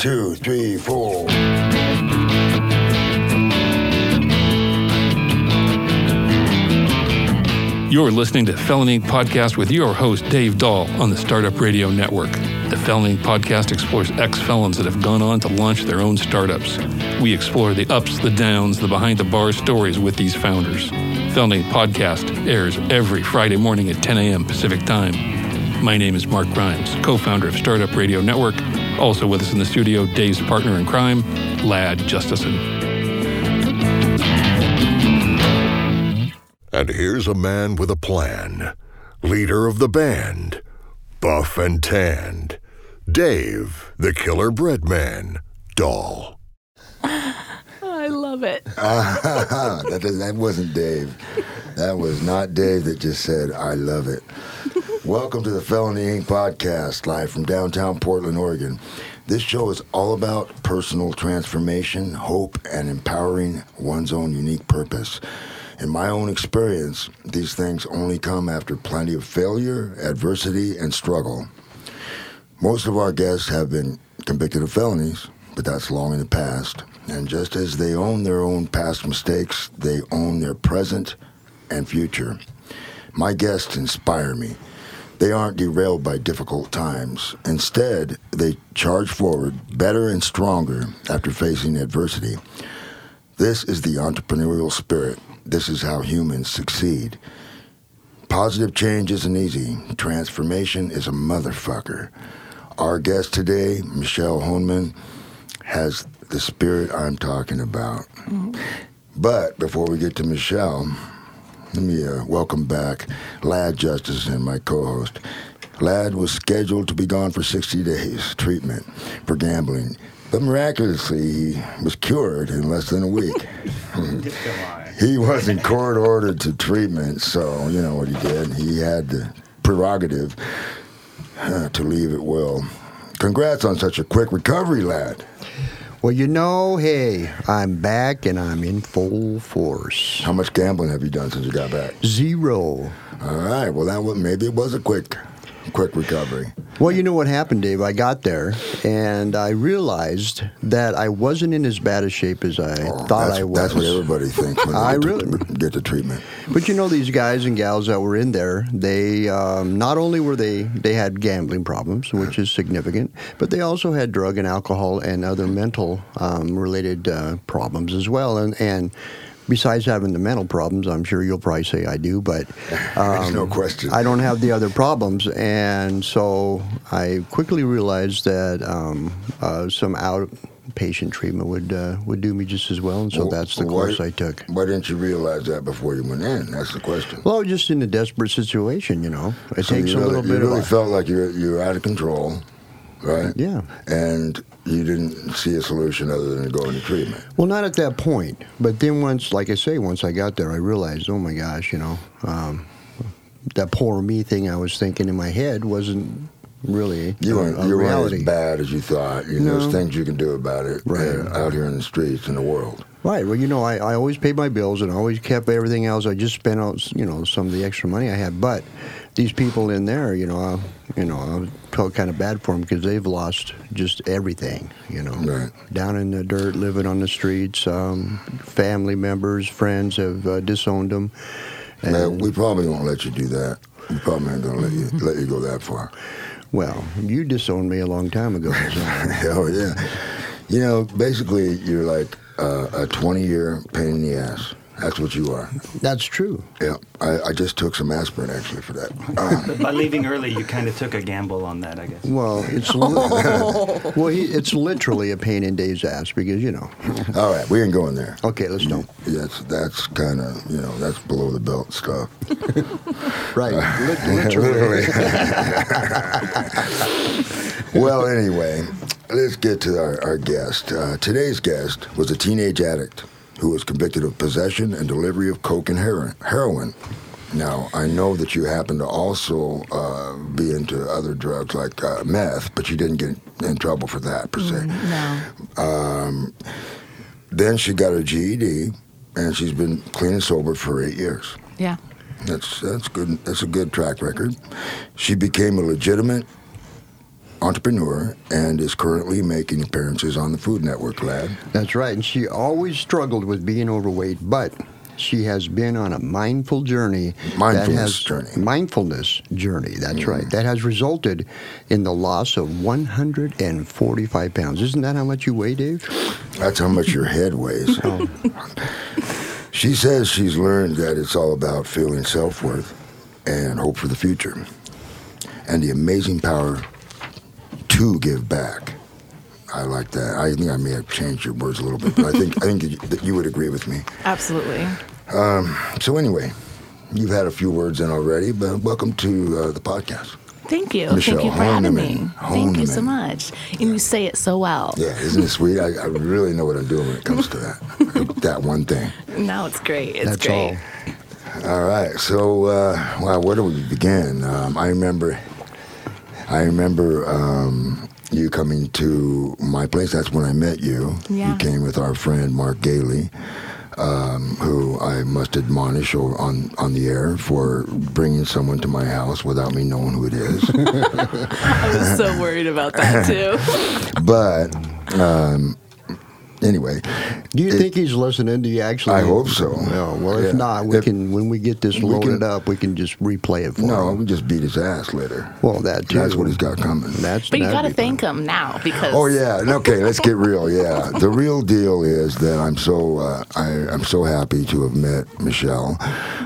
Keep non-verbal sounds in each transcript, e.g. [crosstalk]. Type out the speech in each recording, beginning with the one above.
two, three, four. You're listening to Felony Podcast with your host, Dave Dahl, on the Startup Radio Network. The Felony Podcast explores ex felons that have gone on to launch their own startups. We explore the ups, the downs, the behind the bar stories with these founders. Felony Podcast airs every Friday morning at 10 a.m. Pacific Time. My name is Mark Grimes, co founder of Startup Radio Network. Also with us in the studio, Dave's partner in crime, Ladd Justesen. And here's a man with a plan. Leader of the band. Buff and tanned. Dave, the killer bread man. Dahl. I love it. [laughs] that, that wasn't Dave. That was not Dave that just said, I love it. [laughs] Welcome to the Felony Inc. podcast, live from downtown Portland, Oregon. This show is all about personal transformation, hope, and empowering one's own unique purpose. In my own experience, these things only come after plenty of failure, adversity, and struggle. Most of our guests have been convicted of felonies, but that's long in the past. And just as they own their own past mistakes, they own their present and future. My guests inspire me. They aren't derailed by difficult times. Instead, they charge forward better and stronger after facing adversity. This is the entrepreneurial spirit. This is how humans succeed. Positive change isn't easy. Transformation is a motherfucker. Our guest today, Michelle Honeman, has the spirit I'm talking about. Mm-hmm. But before we get to Michelle, let me uh, welcome back Ladd Justesen my co-host. Lad was scheduled to be gone for 60 days treatment for gambling, but miraculously he was cured in less than a week. [laughs] he wasn't court ordered to treatment, so you know what he did. He had the prerogative uh, to leave at will. Congrats on such a quick recovery, Ladd. Well, you know, hey, I'm back and I'm in full force. How much gambling have you done since you got back? Zero. All right. Well, that was, maybe it was a quick, quick recovery. Well, you know what happened, Dave? I got there and I realized that I wasn't in as bad a shape as I Oh, thought I was. That's what everybody thinks when [laughs] they I get, really- get to treatment. But you know, these guys and gals that were in there, they um, not only were they they had gambling problems, which is significant, but they also had drug and alcohol and other mental um, related uh, problems as well. And and besides having the mental problems, I'm sure you'll probably say I do, but [laughs] There's no um, question. I don't have the other problems, and so I quickly realized that um, uh, some outpatient treatment would uh, would do me just as well, and so Well, that's the why- course I took. Why didn't you realize that before you went in? That's the question. Well, I was just in a desperate situation, you know. It So takes you a really, little you bit really of. felt like you're you're out of control, right? Yeah. And you didn't see a solution other than to go into treatment. well, not at that point, but then once, like I say, once I got there, I realized, oh my gosh, you know, um, that poor me thing I was thinking in my head wasn't really You weren't a you reality. weren't as bad as you thought. You, No. There's things you can do about it Right. uh, out here in the streets in the world. Right. Well, you know, I, I always paid my bills and I always kept everything else. I just spent out, you know, some of the extra money I had. But these people in there, you know, I, you know, I felt kind of bad for them because they've lost just everything. You know, Right. down in the dirt, living on the streets. Um, family members, friends have uh, disowned them. Man, we probably won't let you do that. We probably ain't gonna let you [laughs] let you go that far. Well, you disowned me a long time ago. so- Hell [laughs] yeah. You know, basically, you're like uh, a 20 year pain in the ass. That's what you are. That's true. Yeah. I, I just took some aspirin actually for that. Uh, [laughs] by leaving early, you kind of took a gamble on that, I guess. Well, it's li- [laughs] well, he, it's literally a pain in Dave's ass because you know. all right, we ain't going there. Okay, let's don't. That's that's kind of you know that's below the belt stuff. [laughs] Right, lit- literally. well, anyway, let's get to our, our guest. Uh, today's guest was a teenage addict who was convicted of possession and delivery of coke and heroin. Now, I know that you happen to also uh, be into other drugs like uh, meth, but you didn't get in trouble for that per se. No. Then she got her GED, and she's been clean and sober for eight years. Yeah. That's that's good. That's a good track record. She became a legitimate entrepreneur and is currently making appearances on the Food Network Ladd. That's right. And she always struggled with being overweight, but she has been on a mindful journey. Mindfulness has, journey. Mindfulness journey. That's mm-hmm. right. That has resulted in the loss of 145 pounds. Isn't that how much you weigh, Dave? That's how much your head weighs. Oh. She says she's learned that it's all about feeling self worth and hope for the future and the amazing power to give back. I like that. I think I may have changed your words a little bit, but I think I think that you- would agree with me. Absolutely. So anyway, you've had a few words in already, but welcome to uh, the podcast. Thank you. Michelle, Thank you for having me. Thank you so much. And you say it so well. Yeah, isn't it sweet? I, I really know what I'm doing when it comes to that. [laughs] that one thing. Now it's great. It's That's great. all. All right. So, uh, well, where do we begin? Um, I remember, I remember um, you coming to my place. That's when I met you. Yeah. You came with our friend Mark Gailey, um, who I must admonish on on the air for bringing someone to my house without me knowing who it is. [laughs] I was so worried about that too. [laughs] but um, anyway, Do you It- think he's listening? Do you actually? I hope so. No. Well, if Yeah. not, we If- can. When we get this we loaded can- up, we can just replay it for no, him. we just beat his ass later. Well, that too. That's what he's got coming. That's. But you got to thank fun. him now because Oh yeah, okay. Let's get real. Yeah, the real deal is that I'm so uh, I, I'm so happy to have met Michelle.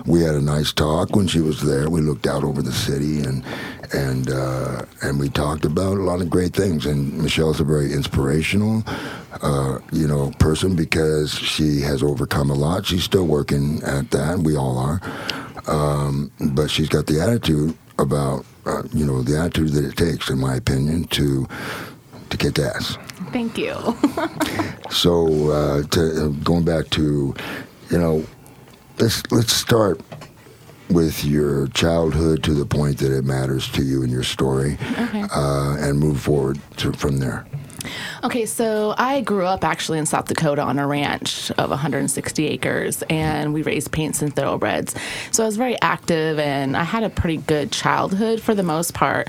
We had a nice talk when she was there. We looked out over the city and and uh, and we talked about a lot of great things. And Michelle's a very inspirational, uh, you know, person because she has overcome a lot. She's still working at that. We all are, um, but she's got the attitude about uh, you know the attitude that it takes, in my opinion, to to kick ass. thank you. [laughs] So uh, to, uh, going back to, you know, let's let's start with your childhood to the point that it matters to you in your story, Okay. uh, and move forward to, from there. Okay, so I grew up actually in South Dakota on a ranch of 160 acres, and we raised paints and thoroughbreds. So I was very active, and I had a pretty good childhood for the most part.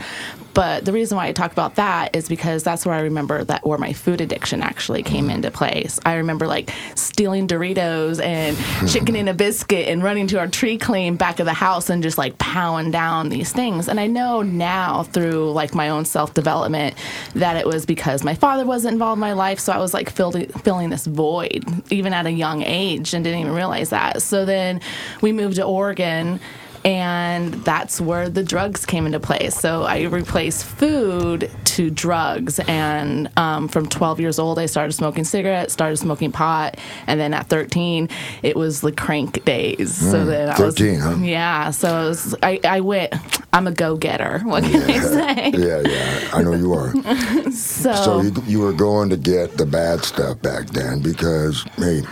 But the reason why I talk about that is because that's where I remember that where my food addiction actually came into place. I remember like stealing Doritos and [laughs] chicken and a biscuit and running to our tree claim back of the house and just like pounding down these things. And I know now through like my own self development that it was because my father wasn't involved in my life. So I was like filling, filling this void even at a young age and didn't even realize that. So then we moved to Oregon and that's where the drugs came into play. So I replaced food to drugs, and um, from 12 years old, I started smoking cigarettes, started smoking pot, and then at 13, it was the crank days. so then I was 13, huh? yeah. So I, was, I, I went. I'm a go getter. [laughs] What can I say? Yeah, yeah, I know you are. [laughs] So, So you, you were going to get the bad stuff back then because, hey,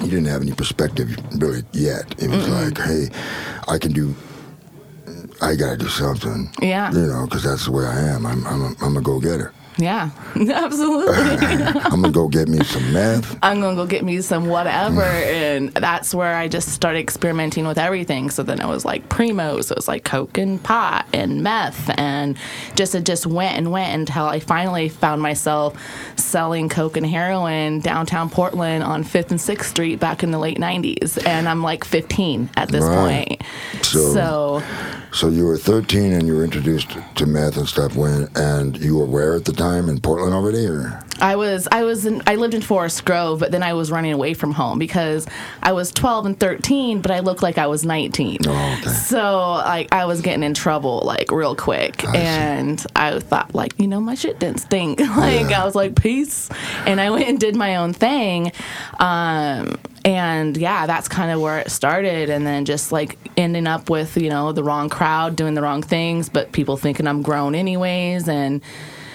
you didn't have any perspective really yet. It was like, hey, I can do, I got to do something. Yeah. You know, because that's the way I am. I'm, I'm, a, I'm a go getter. Yeah, [laughs] absolutely. I'm going to go get me some meth. I'm gonna go get me some whatever, [laughs] and that's where I just started experimenting with everything. So then it was like primos, so it was like coke and pot and meth, and just it just went and went until I finally found myself selling coke and heroin downtown Portland on Fifth and Sixth Street back in the late '90s, and I'm like 15 at this Right. point. So- so So you were 13 and you were introduced to meth and stuff when, and you were where at the time in Portland already, or? I was I was in, I lived in Forest Grove, but then I was running away from home because I was 12 and 13, but I looked like I was 19. Oh, okay. So like I was getting in trouble like real quick, I see. and I thought like you know my shit didn't stink. [laughs] like I was like peace, and I went and did my own thing. Um, and yeah, that's kind of where it started, and then just like ending up with you know the wrong crowd doing the wrong things, but people thinking I'm grown anyways, and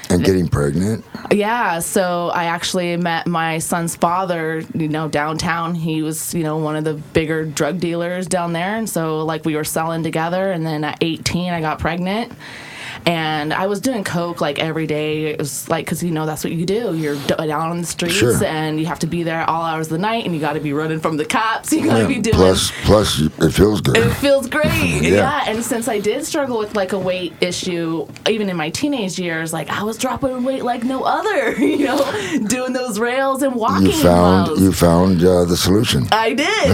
And getting pregnant? yeah, so I actually met my son's father, you know, downtown. He was, you know, one of the bigger drug dealers down there. And so, like, we were selling together. And then at 18, I got pregnant. And I was doing coke like every day. It was like because you know that's what you do. You're down on the streets, Sure. and you have to be there all hours of the night, and you got to be running from the cops. [laughs] You got to Yeah, be doing. plus, plus, it feels good. it feels great. [laughs] Yeah. yeah. And since I did struggle with like a weight issue, even in my teenage years, like I was dropping weight like no other, [laughs] you know, doing those rails and walking you found miles. you found uh, the solution. I did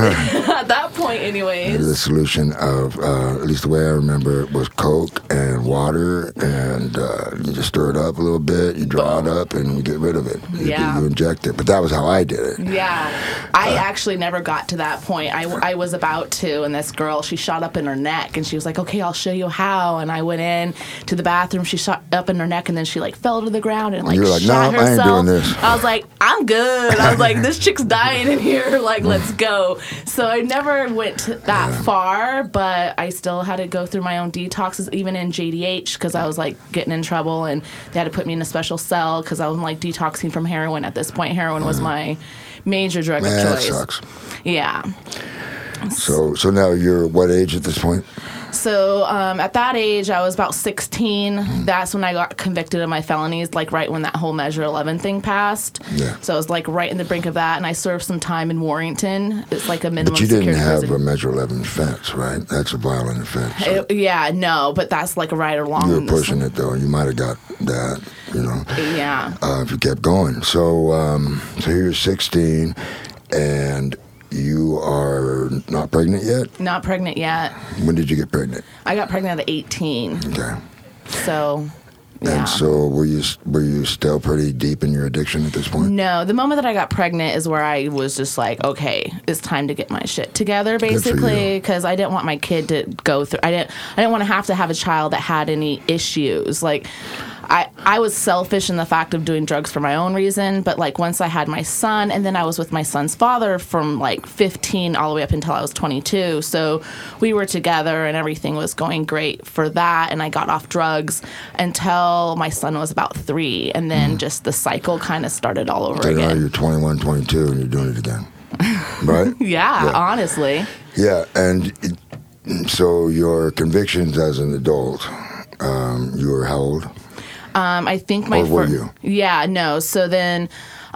at that point, anyways. the solution of uh, at least the way I remember it was Coke and water, and uh, you just stir it up a little bit, you draw it up, and you get rid of it. You, Yeah. you inject it. But that was how I did it. Yeah, I actually never got to that point. I, I was about to, and this girl, she shot up in her neck, and she was like, "Okay, I'll show you how." And I went in to the bathroom. She shot up in her neck, and then she like fell to the ground and like You were like, shot "No, I ain't herself. doing this." I was like, "I'm good." I was like, "This chick's dying in here. [laughs] Like, let's go." So I never went that far, but I still had to go through my own detoxes, even in JDH, because I was like getting in trouble, and they had to put me in a special cell because I was like detoxing from heroin at this point. Heroin was my major drug Man, of that choice. sucks. Yeah. So, so now you're what age at this point? So um, at that age, I was about 16. That's when I got convicted of my felonies, like right when that whole Measure 11 thing passed. Yeah. So I was like right in the brink of that, and I served some time in Warrington. It's like a minimum But you didn't have prison. a Measure 11 offense, right? That's a violent offense. So It- yeah, no, but that's like a right along. you were pushing it though. You might have got that, you know, Yeah. uh, if you kept going. So, um, so you're 16, and you are not pregnant yet. Not pregnant yet. When did you get pregnant? I got pregnant at 18. Okay. So, yeah. And so were you were you still pretty deep in your addiction at this point? No, the moment that I got pregnant is where I was just like, okay, it's time to get my shit together, basically, because I didn't want my kid to go through. I didn't. I didn't want to have to have a child that had any issues. Like, I I was selfish in the fact of doing drugs for my own reason, but like once I had my son, and then I was with my son's father from like 15 all the way up until I was 22. So we were together, and everything was going great for that. And I got off drugs until my son was about three, and then just the cycle kind of started all over So now again. you're 21, 22, and you're doing it again, right? [laughs] Yeah, Yeah. honestly. Yeah, and it, so your convictions as an adult, um, you were how old? Um, I think my Or were fir- you? Yeah, no. So then,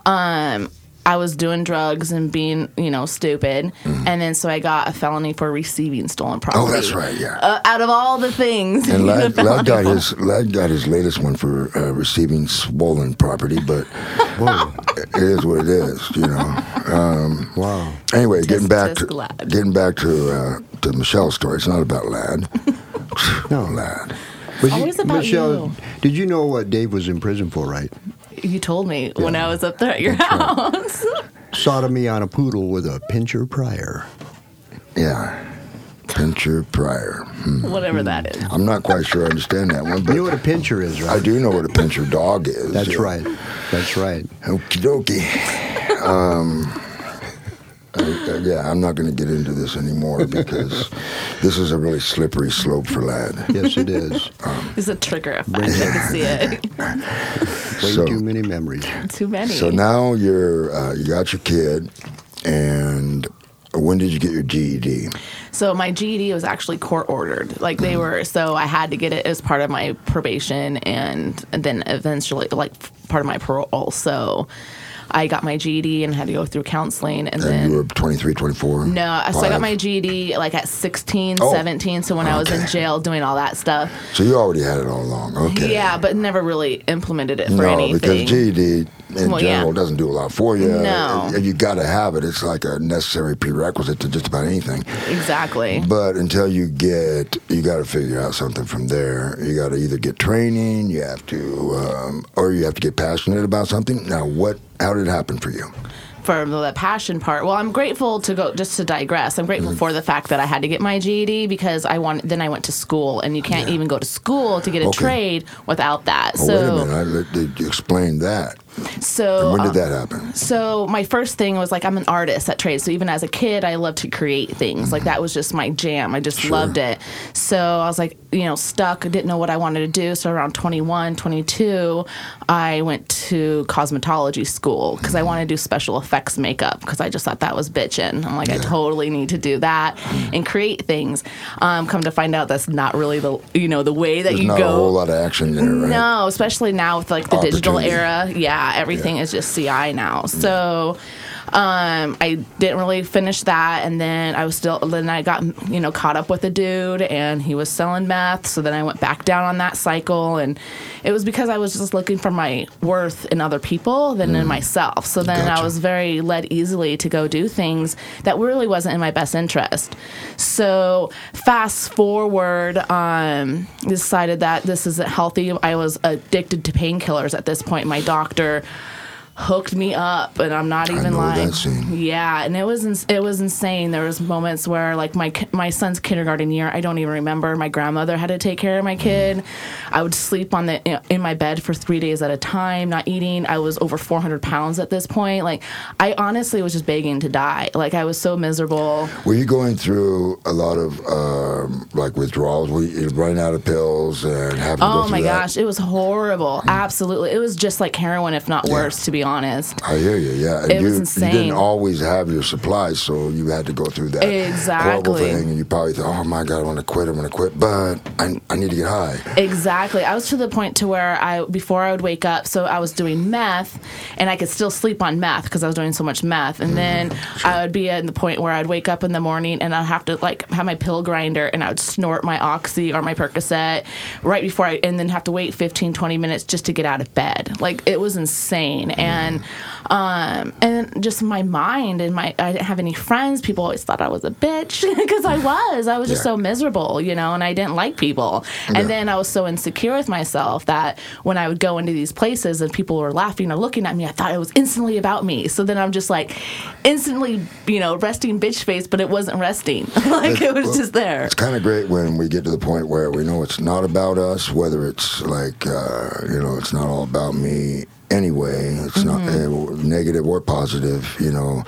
um, I was doing drugs and being, you know, stupid, and then so I got a felony for receiving stolen property. Mm-hmm. Oh, that's right, yeah. Uh, out of all the things, And you get a Ladd, [laughs] Ladd got his Ladd got his latest one for uh, receiving swollen property, but [laughs] whoa, it is what it is, you know. Um, Wow. anyway, getting back to Ladd. getting back to uh, to Michelle's story. It's not about Ladd. [laughs] No. Ladd. But you- always about Michelle, you. did you know what Dave was in prison for, right? You told me when I was up there at your house. [laughs] Sodomy on a poodle with a pincher prior. Yeah. Pincher Pryor. Hmm. Whatever that is. I'm not quite sure I understand that one, But You know what a pincher is, right? I do know what a pincher dog is. That's Yeah. right. That's right. Okie dokie. [laughs] Um, I- uh, yeah, I'm not going to get into this anymore because this is a really slippery slope for Ladd. Yes, it is. It's a trigger effect. I can see it. Way So- too many memories. Too many. So now you're uh, you got your kid, and when did you get your GED? So my GED was actually court ordered. Like they were, so I had to get it as part of my probation and, and then eventually like part of my parole. So I got my GED and had to go through counseling and, And then you were 23, 24. no, so I got my GED like at 16, Oh, 17. So when I was in jail doing all that stuff. So you already had it all along. Okay. Yeah, but never really implemented it for no, anything. because GED in Well, general yeah. doesn't do a lot for you. No. And you got to have it. It's like a necessary prerequisite to just about anything. exactly. But until you get, you got to figure out something from there. You got to either get training, you have to, um, or you have to get passionate about something. Now, what? How did it happen for you? for the passion part. Well, I'm grateful to go just to digress. I'm Mm-hmm. grateful for the fact that I had to get my GED because I want. Then I went to school, and you can't Yeah. even go to school to get a Okay. trade without that. Oh, so wait a minute. I let, did you explain that. So And when did um, that happen? so my first thing was like I'm an artist at trade. So even as a kid, I loved to create things. Like that was just my jam. I just Sure. loved it. So I was like, you know, stuck. I didn't know what I wanted to do. So around 21, 22, I went to cosmetology school because I wanted to do special effects makeup because I just thought that was bitching. I'm like, I totally need to do that and create things. Um, come to find out that's not really the you know the way that There's you not go. a whole lot of action there, right? No, especially now with like the digital era. Yeah, everything is just CI now. So um, I didn't really finish that, and then I was still. Then I got you know caught up with a dude, and he was selling meth. So then I went back down on that cycle, and it was because I was just looking for my worth in other people than in myself. So then Gotcha. I was very led easily to go do things that really wasn't in my best interest. So fast forward, um, decided that this isn't healthy. I was addicted to painkillers at this point. My doctor hooked me up and I'm not even lying. Yeah, and it was ins- it was insane. There was moments where like my ki- my son's kindergarten year, I don't even remember. My grandmother had to take care of my kid. I would sleep on the in my bed for 3 days at a time, not eating. I was over 400 pounds at this point. Like I honestly was just begging to die. Like I was so miserable. Were you going through a lot of um, like withdrawals? Were you running out of pills and having Oh my that? gosh, it was horrible. Absolutely. It was just like heroin if not worse to be honest. I hear you. Yeah, It you, was you didn't always have your supplies, so you had to go through that horrible Exactly. thing, and you probably thought, "Oh my God, I want to quit. I'm going to quit," but I, I need to get high. Exactly. I was to the point to where I before I would wake up, so I was doing meth, and I could still sleep on meth because I was doing so much meth. And then mm-hmm. I would be at the point where I'd wake up in the morning and I'd have to like have my pill grinder and I would snort my oxy or my Percocet right before I, and then have to wait 15, 20 minutes just to get out of bed. Like it was insane. And um, and just my mind and my I didn't have any friends. People always thought I was a bitch [laughs] because I was. I was just Yeah. so miserable, you know, and I didn't like people. Yeah. And then I was so insecure with myself that when I would go into these places and people were laughing or looking at me, I thought it was instantly about me. So then I'm just like instantly, you know, resting bitch face, but it wasn't resting. [laughs] like it was Well, just there. It's kind of great when we get to the point where we know it's not about us, whether it's like, uh, you know, it's not all about me anyway. It's not Mm-hmm. uh, negative or positive, you know.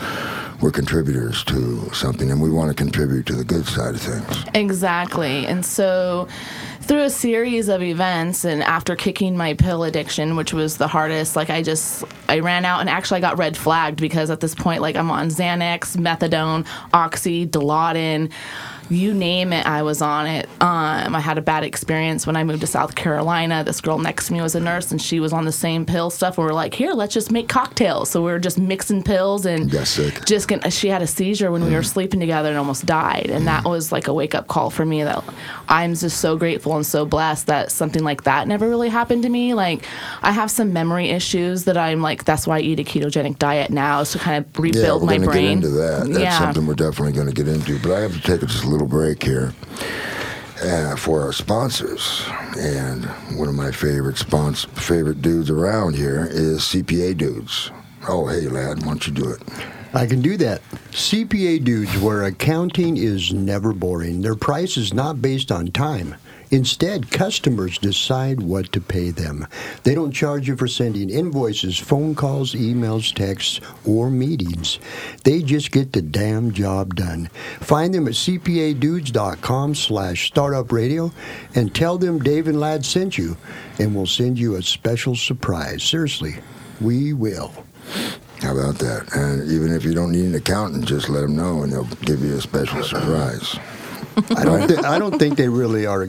We're contributors to something, and we want to contribute to the good side of things. Exactly. And so through a series of events and after kicking my pill addiction, which was the hardest, like I just I ran out and actually I got red flagged because at this point like I'm on Xanax, methadone, oxy, Dilaudid, you name it, I was on it. Um, I had a bad experience when I moved to South Carolina. This girl next to me was a nurse and she was on the same pill stuff. And we are like, here, let's just make cocktails. So we were just mixing pills and just gonna, she had a seizure when we were sleeping together and almost died and that was like a wake-up call for me that i'm just so grateful and so blessed that something like that never really happened to me like i have some memory issues that i'm like that's why i eat a ketogenic diet now is to kind of Yeah, rebuild we're my going to get into that. That's yeah something we're definitely going to get into. But I have to take it just a little break here uh, for our sponsors. And one of my favorite spons- favorite dudes around here is CPA Dudes. Oh, hey, Ladd, why don't you do it? I can do that. CPA dudes, where accounting is never boring. Their price is not based on time. Instead, customers decide what to pay them. They don't charge you for sending invoices, phone calls, emails, texts, or meetings. They just get the damn job done. Find them at cpadudes.com slash startup radio and tell them Dave and Ladd sent you, and we'll send you a special surprise. Seriously, we will. How about that? And even if you don't need an accountant, just let them know and they'll give you a special surprise. I don't. Th- I don't think they really are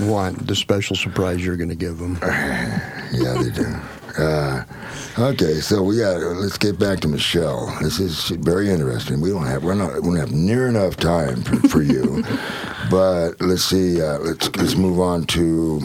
want the special surprise you're going to give them. [sighs] Yeah, they do. Uh, okay, so we got. Let's get back to Michelle. This is very interesting. We don't have. We're not. We don't have near enough time for, for you. [laughs] but let's see. Uh, let's let's move on to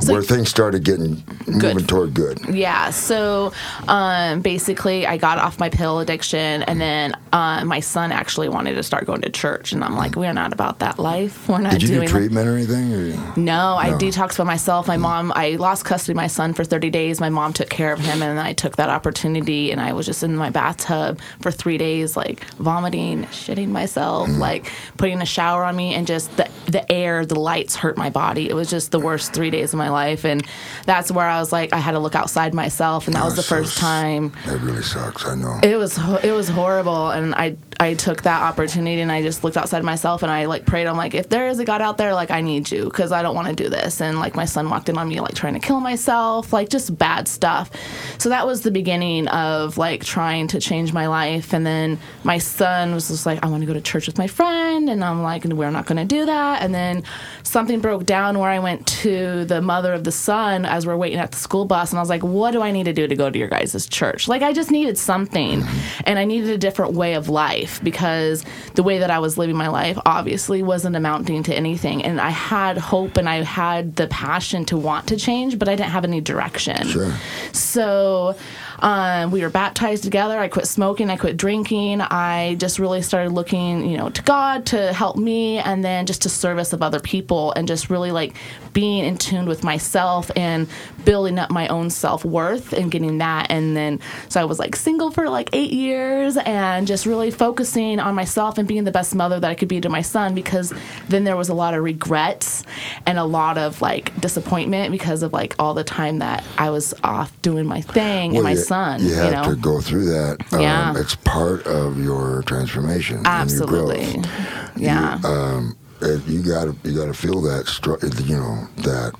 So- where things started getting moving toward good. Yeah. So um, basically, I got off my pill addiction, and then uh, my son actually wanted to start going to church, and I'm like, we're not about that life. We're not Did you doing do that." treatment or anything? Or? No, I No. detoxed by myself. My mom, I lost custody of my son for 30 days. My mom took care of him, and I took that opportunity, and I was just in my bathtub for three days, like vomiting, shitting myself, like putting a shower on me, and just the, the air, the lights hurt my body. It was just the worst three days of my my life, and that's where I was like, I had to look outside myself, and that was oh, the That's so first time. That really sucks. I know. It was it was horrible, and I I took that opportunity and I just looked outside myself and I like prayed. I'm like, if there is a God out there, like I need you because I don't want to do this. And like my son walked in on me like trying to kill myself, like just bad stuff. So that was the beginning of like trying to change my life. And then my son was just like, I want to go to church with my friend, and I'm like, we're not going to do that. And then something broke down where I went to the mother of the son as we're waiting at the school bus, and I was like, what do I need to do to go to your guys' church? Like I just needed something, and I needed a different way of life because the way that I was living my life obviously wasn't amounting to anything. And I had hope and I had the passion to want to change, but I didn't have any direction. Sure. So um, we were baptized together. I quit smoking. I quit drinking. I just really started looking, you know, to God to help me, and then just to service of other people, and just really like being in tune with myself and building up my own self worth and getting that. And then so I was like single for like eight years, and just really focusing on myself and being the best mother that I could be to my son. Because then there was a lot of regrets and a lot of like disappointment because of like all the time that I was off doing my thing and my you, son. You You, have know, to go through that. Um, Yeah. It's part of your transformation. absolutely. And your growth. Yeah. Um, it, you gotta you gotta feel that str- you know that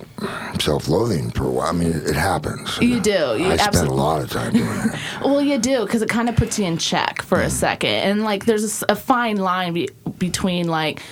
self-loathing for a while. I mean, it, it happens. You do. You I spent a lot of time doing that. [laughs] Well, you do because it kind of puts you in check for a second, and like there's a fine line be- between like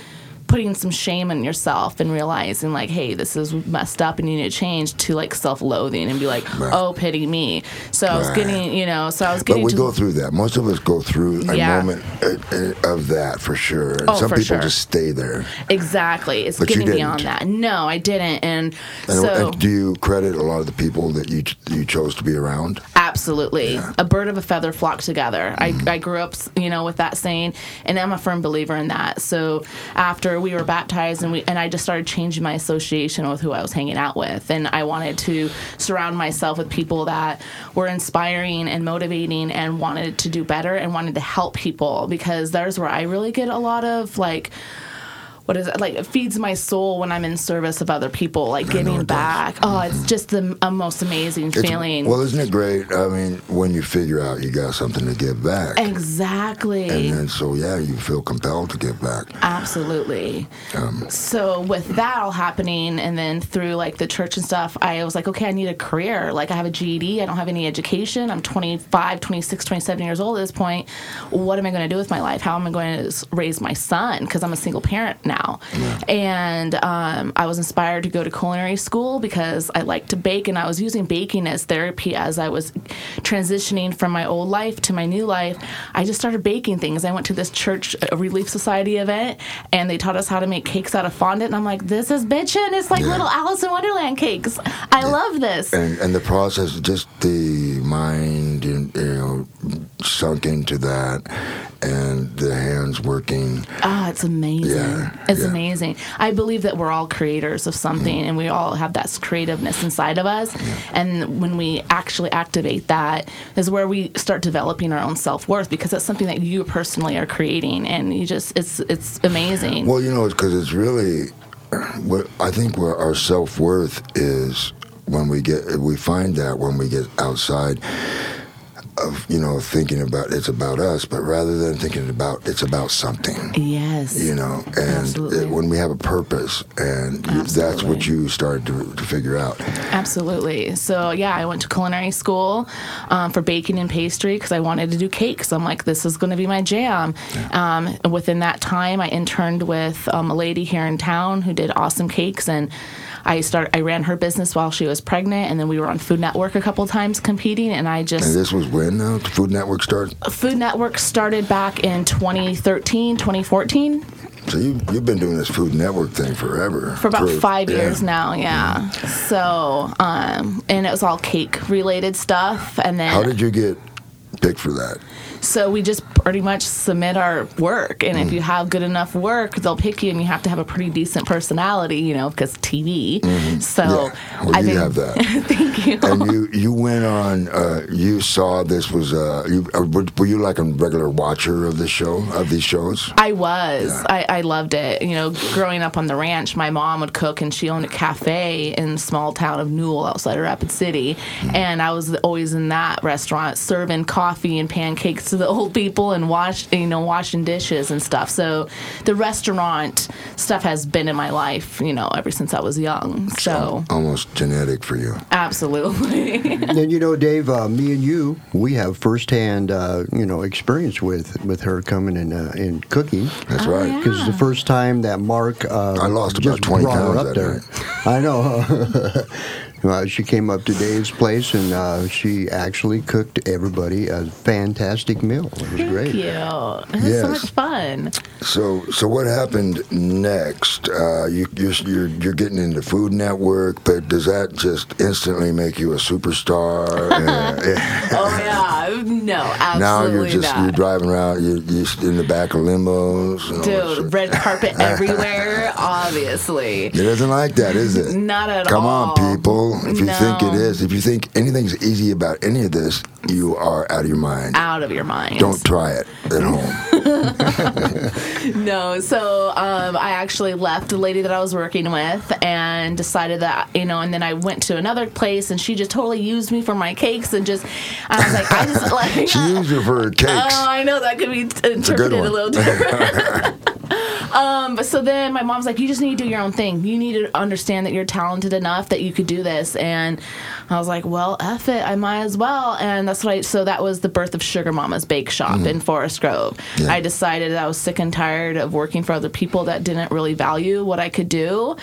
putting some shame on yourself and realizing like, hey, this is messed up and you need to change to like self-loathing and be like, Right. oh, pity me. So I was getting, you know, so I was getting But we go through that. Most of us go through a Yeah. moment uh, uh, of that for sure. And Oh, some for people sure. just stay there. exactly. It's But getting beyond that. No, I didn't, and, And, so and do you credit a lot of the people that you you chose to be around? Absolutely. A bird of a feather flock together. I, I grew up, you know, with that saying, and I'm a firm believer in that. So after we were baptized and we and I just started changing my association with who I was hanging out with. And I wanted to surround myself with people that were inspiring and motivating and wanted to do better and wanted to help people because there's where I really get a lot of like what is it like it feeds my soul when I'm in service of other people, like giving it does. back. Oh, it's just the a most amazing It's- feeling. Well, isn't it great? I mean, when you figure out you got something to give back, Exactly. and then so yeah, you feel compelled to give back. Absolutely. Um, So with that all happening, and then through like the church and stuff, I was like, okay, I need a career. Like I have a GED, I don't have any education. I'm 25, 26, 27 years old at this point. What am I going to do with my life? How am I going to raise my son? Because I'm a single parent now. And um, I was inspired to go to culinary school because I like to bake, and I was using baking as therapy as I was transitioning from my old life to my new life. I just started baking things. I went to this church Relief Society event, and they taught us how to make cakes out of fondant. And I'm like, this is bitchin'. It's like Yeah. little Alice in Wonderland cakes. I love this. and and the process, just the mind, you you know, sunk into that, and the hands working. Oh, it's amazing. Yeah, it's yeah. amazing. I believe that we're all creators of something Mm. and we all have that creativeness inside of us. And when we actually activate that is where we start developing our own self-worth because that's something that you personally are creating and you just it's it's amazing. Well, you know, it's because it's really what I think where our self worth is when we get we find that when we get outside of you know thinking about it's about us, but rather than thinking about it's about something. yes. You know, and Absolutely. it, when we have a purpose, and you, that's what you started to, to figure out. Absolutely. So yeah, I went to culinary school um, for baking and pastry because I wanted to do cakes. I'm like, this is going to be my jam. Um, within that time, I interned with um, a lady here in town who did awesome cakes, and I start. I ran her business while she was pregnant, and then we were on Food Network a couple times competing. And I And just this was when uh, the Food Network started. Food Network started back in 2013, 2014. So you you've been doing this Food Network thing forever. for about five yeah. years now yeah so um and it was all cake related stuff and then How did you get picked for that? So we just pretty much submit our work, and if you have good enough work, they'll pick you, and you have to have a pretty decent personality, you know, because TV. So Yeah. Well, I you think. have that. [laughs] thank you. and you you went on. Uh, you saw this was. Uh, you uh, were, were you like a regular watcher of the show of these shows? I was. I, I loved it. You know, growing up on the ranch, my mom would cook, and she owned a cafe in the small town of Newell outside of Rapid City. And I was always in that restaurant serving coffee and pancakes to the old people and wash, you know, washing dishes and stuff. So the restaurant stuff has been in my life, you know, ever since I was young. So Almost genetic for you. absolutely. [laughs] And you know, Dave, uh, me and you, we have firsthand, uh, you know, experience with with her coming and uh, and cooking. That's Oh, right. yeah. Because the first time that Mark, uh, I lost just about 20 pounds up that there. I know. [laughs] Uh, she came up to Dave's place and uh, she actually cooked everybody a fantastic meal. It was Thank great. you. It was Yes. so much fun. So so what happened next? Uh, you you're, you're you're getting into Food Network, but does that just instantly make you a superstar? [laughs] Uh, Oh yeah, no, absolutely [laughs] now you're just not. you're driving around. You're, you're in the back of limos. And Dude, red carpet [laughs] everywhere, obviously. It isn't like that, is it? Not at Come all. Come on, people. If you think it is, if you think anything's easy about any of this, you are out of your mind. Out of your mind. Don't try it at home. [laughs] [laughs] No, so um, I actually left the lady that I was working with and decided that, you know, and then I went to another place and she just totally used me for my cakes and just, I was like, I just [laughs] like. She used you for her cakes. Oh, I know that could be interpreted a one. little different. Um, but so then my mom's like, you just need to do your own thing. You need to understand that you're talented enough that you could do this. And I was like, well, F it, I might as well. And that's what I, so that was the birth of Sugar Mama's Bake Shop in Forest Grove. Yeah. I decided that I was sick and tired of working for other people that didn't really value what I could do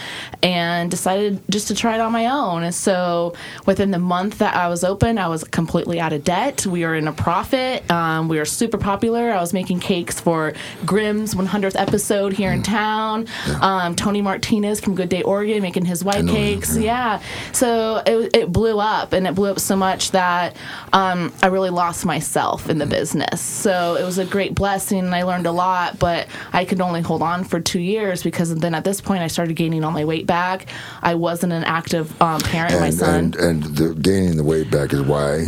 and decided just to try it on my own. And so within the month that I was open, I was completely out of debt. We were in a profit. Um, we were super popular. I was making cakes for Grimm's 100th episode here in town. Um, Tony Martinez from Good Day Oregon making his white cakes. Yeah. So it, it blew up and it blew up so much that um, I really lost myself in the business. So it was a great blessing and I learned a lot, but I could only hold on for two years because then at this point I started gaining all my weight back. I wasn't an active um, parent. my and son. and and the, gaining the weight back is why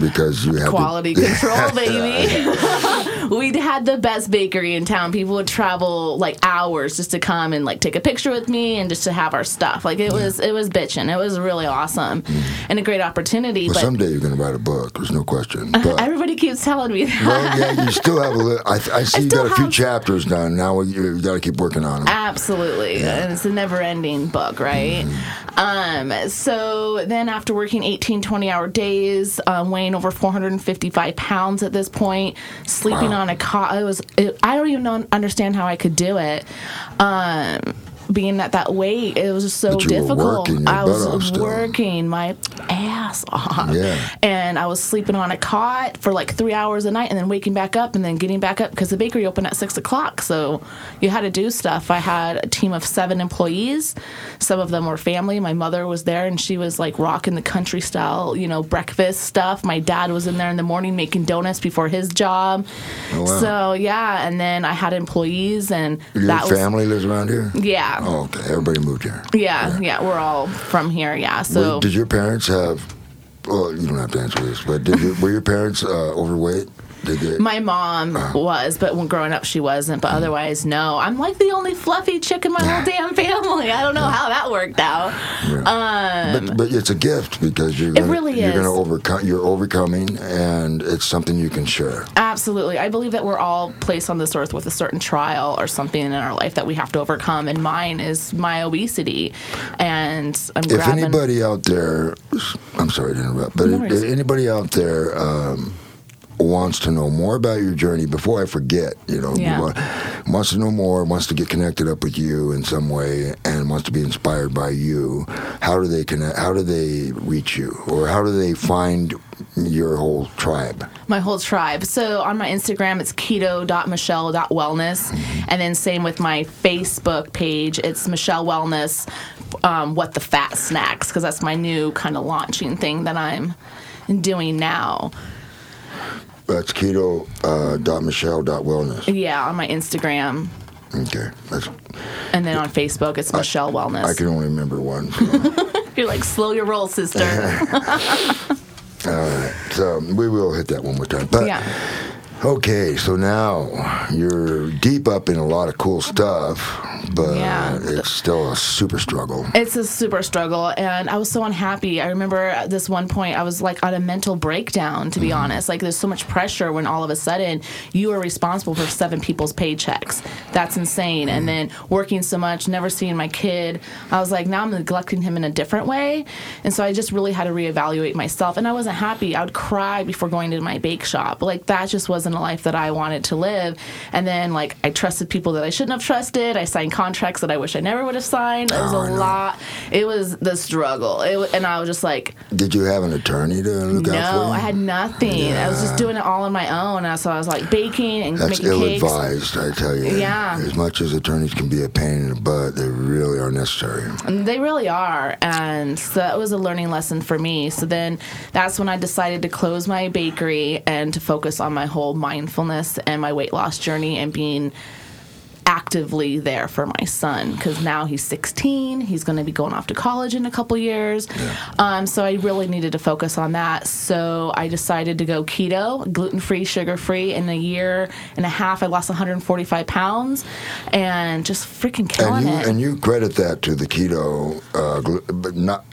because you have quality control, [laughs] baby. [laughs] we had the best bakery in town. People would travel like hours just to come and like take a picture with me and just to have our stuff. Like it was, it was bitching. It was really awesome and a great opportunity. Well, but someday you're going to write a book. There's no question. [laughs] But everybody keeps telling me that. well, yeah, you still have a little. I, I see you got a few have- chapters done. Now you, you got to keep working on them. Absolutely. And it's a never ending book, right? Um, so then after working 18, 20 hour days, um, weighing over 455 pounds at this point, sleeping Wow. on a cot, it was, it, I don't even know, understand how I could do it. Um, being at that weight, it was so But you were difficult. I was working my ass off. Yeah. And I was sleeping on a cot for like three hours a night and then waking back up and then getting back up because the bakery opened at six o'clock. So you had to do stuff. I had a team of seven employees. Some of them were family. My mother was there and she was like rocking the country style, you know, breakfast stuff. My dad was in there in the morning making donuts before his job. Oh, wow. So yeah. And then I had employees and Your that was. family lives around here. Yeah. Oh, okay. Everybody moved here. yeah. Yeah. We're all from here. Yeah. So. Were- did your parents have? Well, you don't have to answer this, but did your, were your parents uh, overweight? My mom uh-huh. was, but when growing up, she wasn't. But mm. otherwise, no. I'm like the only fluffy chick in my whole damn family. I don't know how that worked out. but, um, but it's a gift because you're gonna, really you're is. gonna overcome. You're overcoming, and it's something you can share. Absolutely. I believe that we're all placed on this earth with a certain trial or something in our life that we have to overcome. And mine is my obesity. And I'm If grabbing. anybody out there, I'm sorry to interrupt, but No if, if anybody out there um, wants to know more about your journey, before I forget, you know, Yeah. wa- wants to know more, wants to get connected up with you in some way, and wants to be inspired by you, how do they connect? How do they reach you, or how do they find your whole tribe? my whole tribe. So on my Instagram, it's keto.michelle.wellness. And then same with my Facebook page, it's Michelle Wellness, um, What the Fat Snacks, because that's my new kind of launching thing that I'm doing now. That's keto uh, dot Michelle dot wellness. Yeah, on my Instagram. Okay, that's And then on Facebook, it's Michelle Wellness. I can only remember one. so. [laughs] You're like, slow your roll, sister. [laughs] All right, so we will hit that one more time. But yeah. okay, so now you're deep up in a lot of cool stuff, but Yeah. it's still a super struggle. It's a super struggle, and I was so unhappy. I remember at this one point, I was like on a mental breakdown, to be mm-hmm. honest. Like, there's so much pressure when all of a sudden you are responsible for seven people's paychecks. That's insane. And mm-hmm. then working so much, never seeing my kid. I was like, now I'm neglecting him in a different way. And so I just really had to reevaluate myself. And I wasn't happy. I would cry before going to my bake shop. Like, that just wasn't a life that I wanted to live. And then, like, I trusted people that I shouldn't have trusted. I signed contracts that I wish I never would have signed. It was Oh, a lot. It was the struggle. It, and I was just like, Did you have an attorney to look out for no. I had nothing. I was just doing it all on my own. And so I was like baking and That's making ill cakes. advised, I tell you. Yeah. As much as attorneys can be a pain in the butt, they really are necessary. And They really are. And so that was a learning lesson for me. So then that's when I decided to close my bakery and to focus on my whole mindfulness and my weight loss journey and being actively there for my son because now he's 16 he's going to be going off to college in a couple years um, so i really needed to focus on that so i decided to go keto gluten-free sugar-free in a year and a half i lost 145 pounds and just freaking killing And you it and you credit that to the keto, uh, glu- but not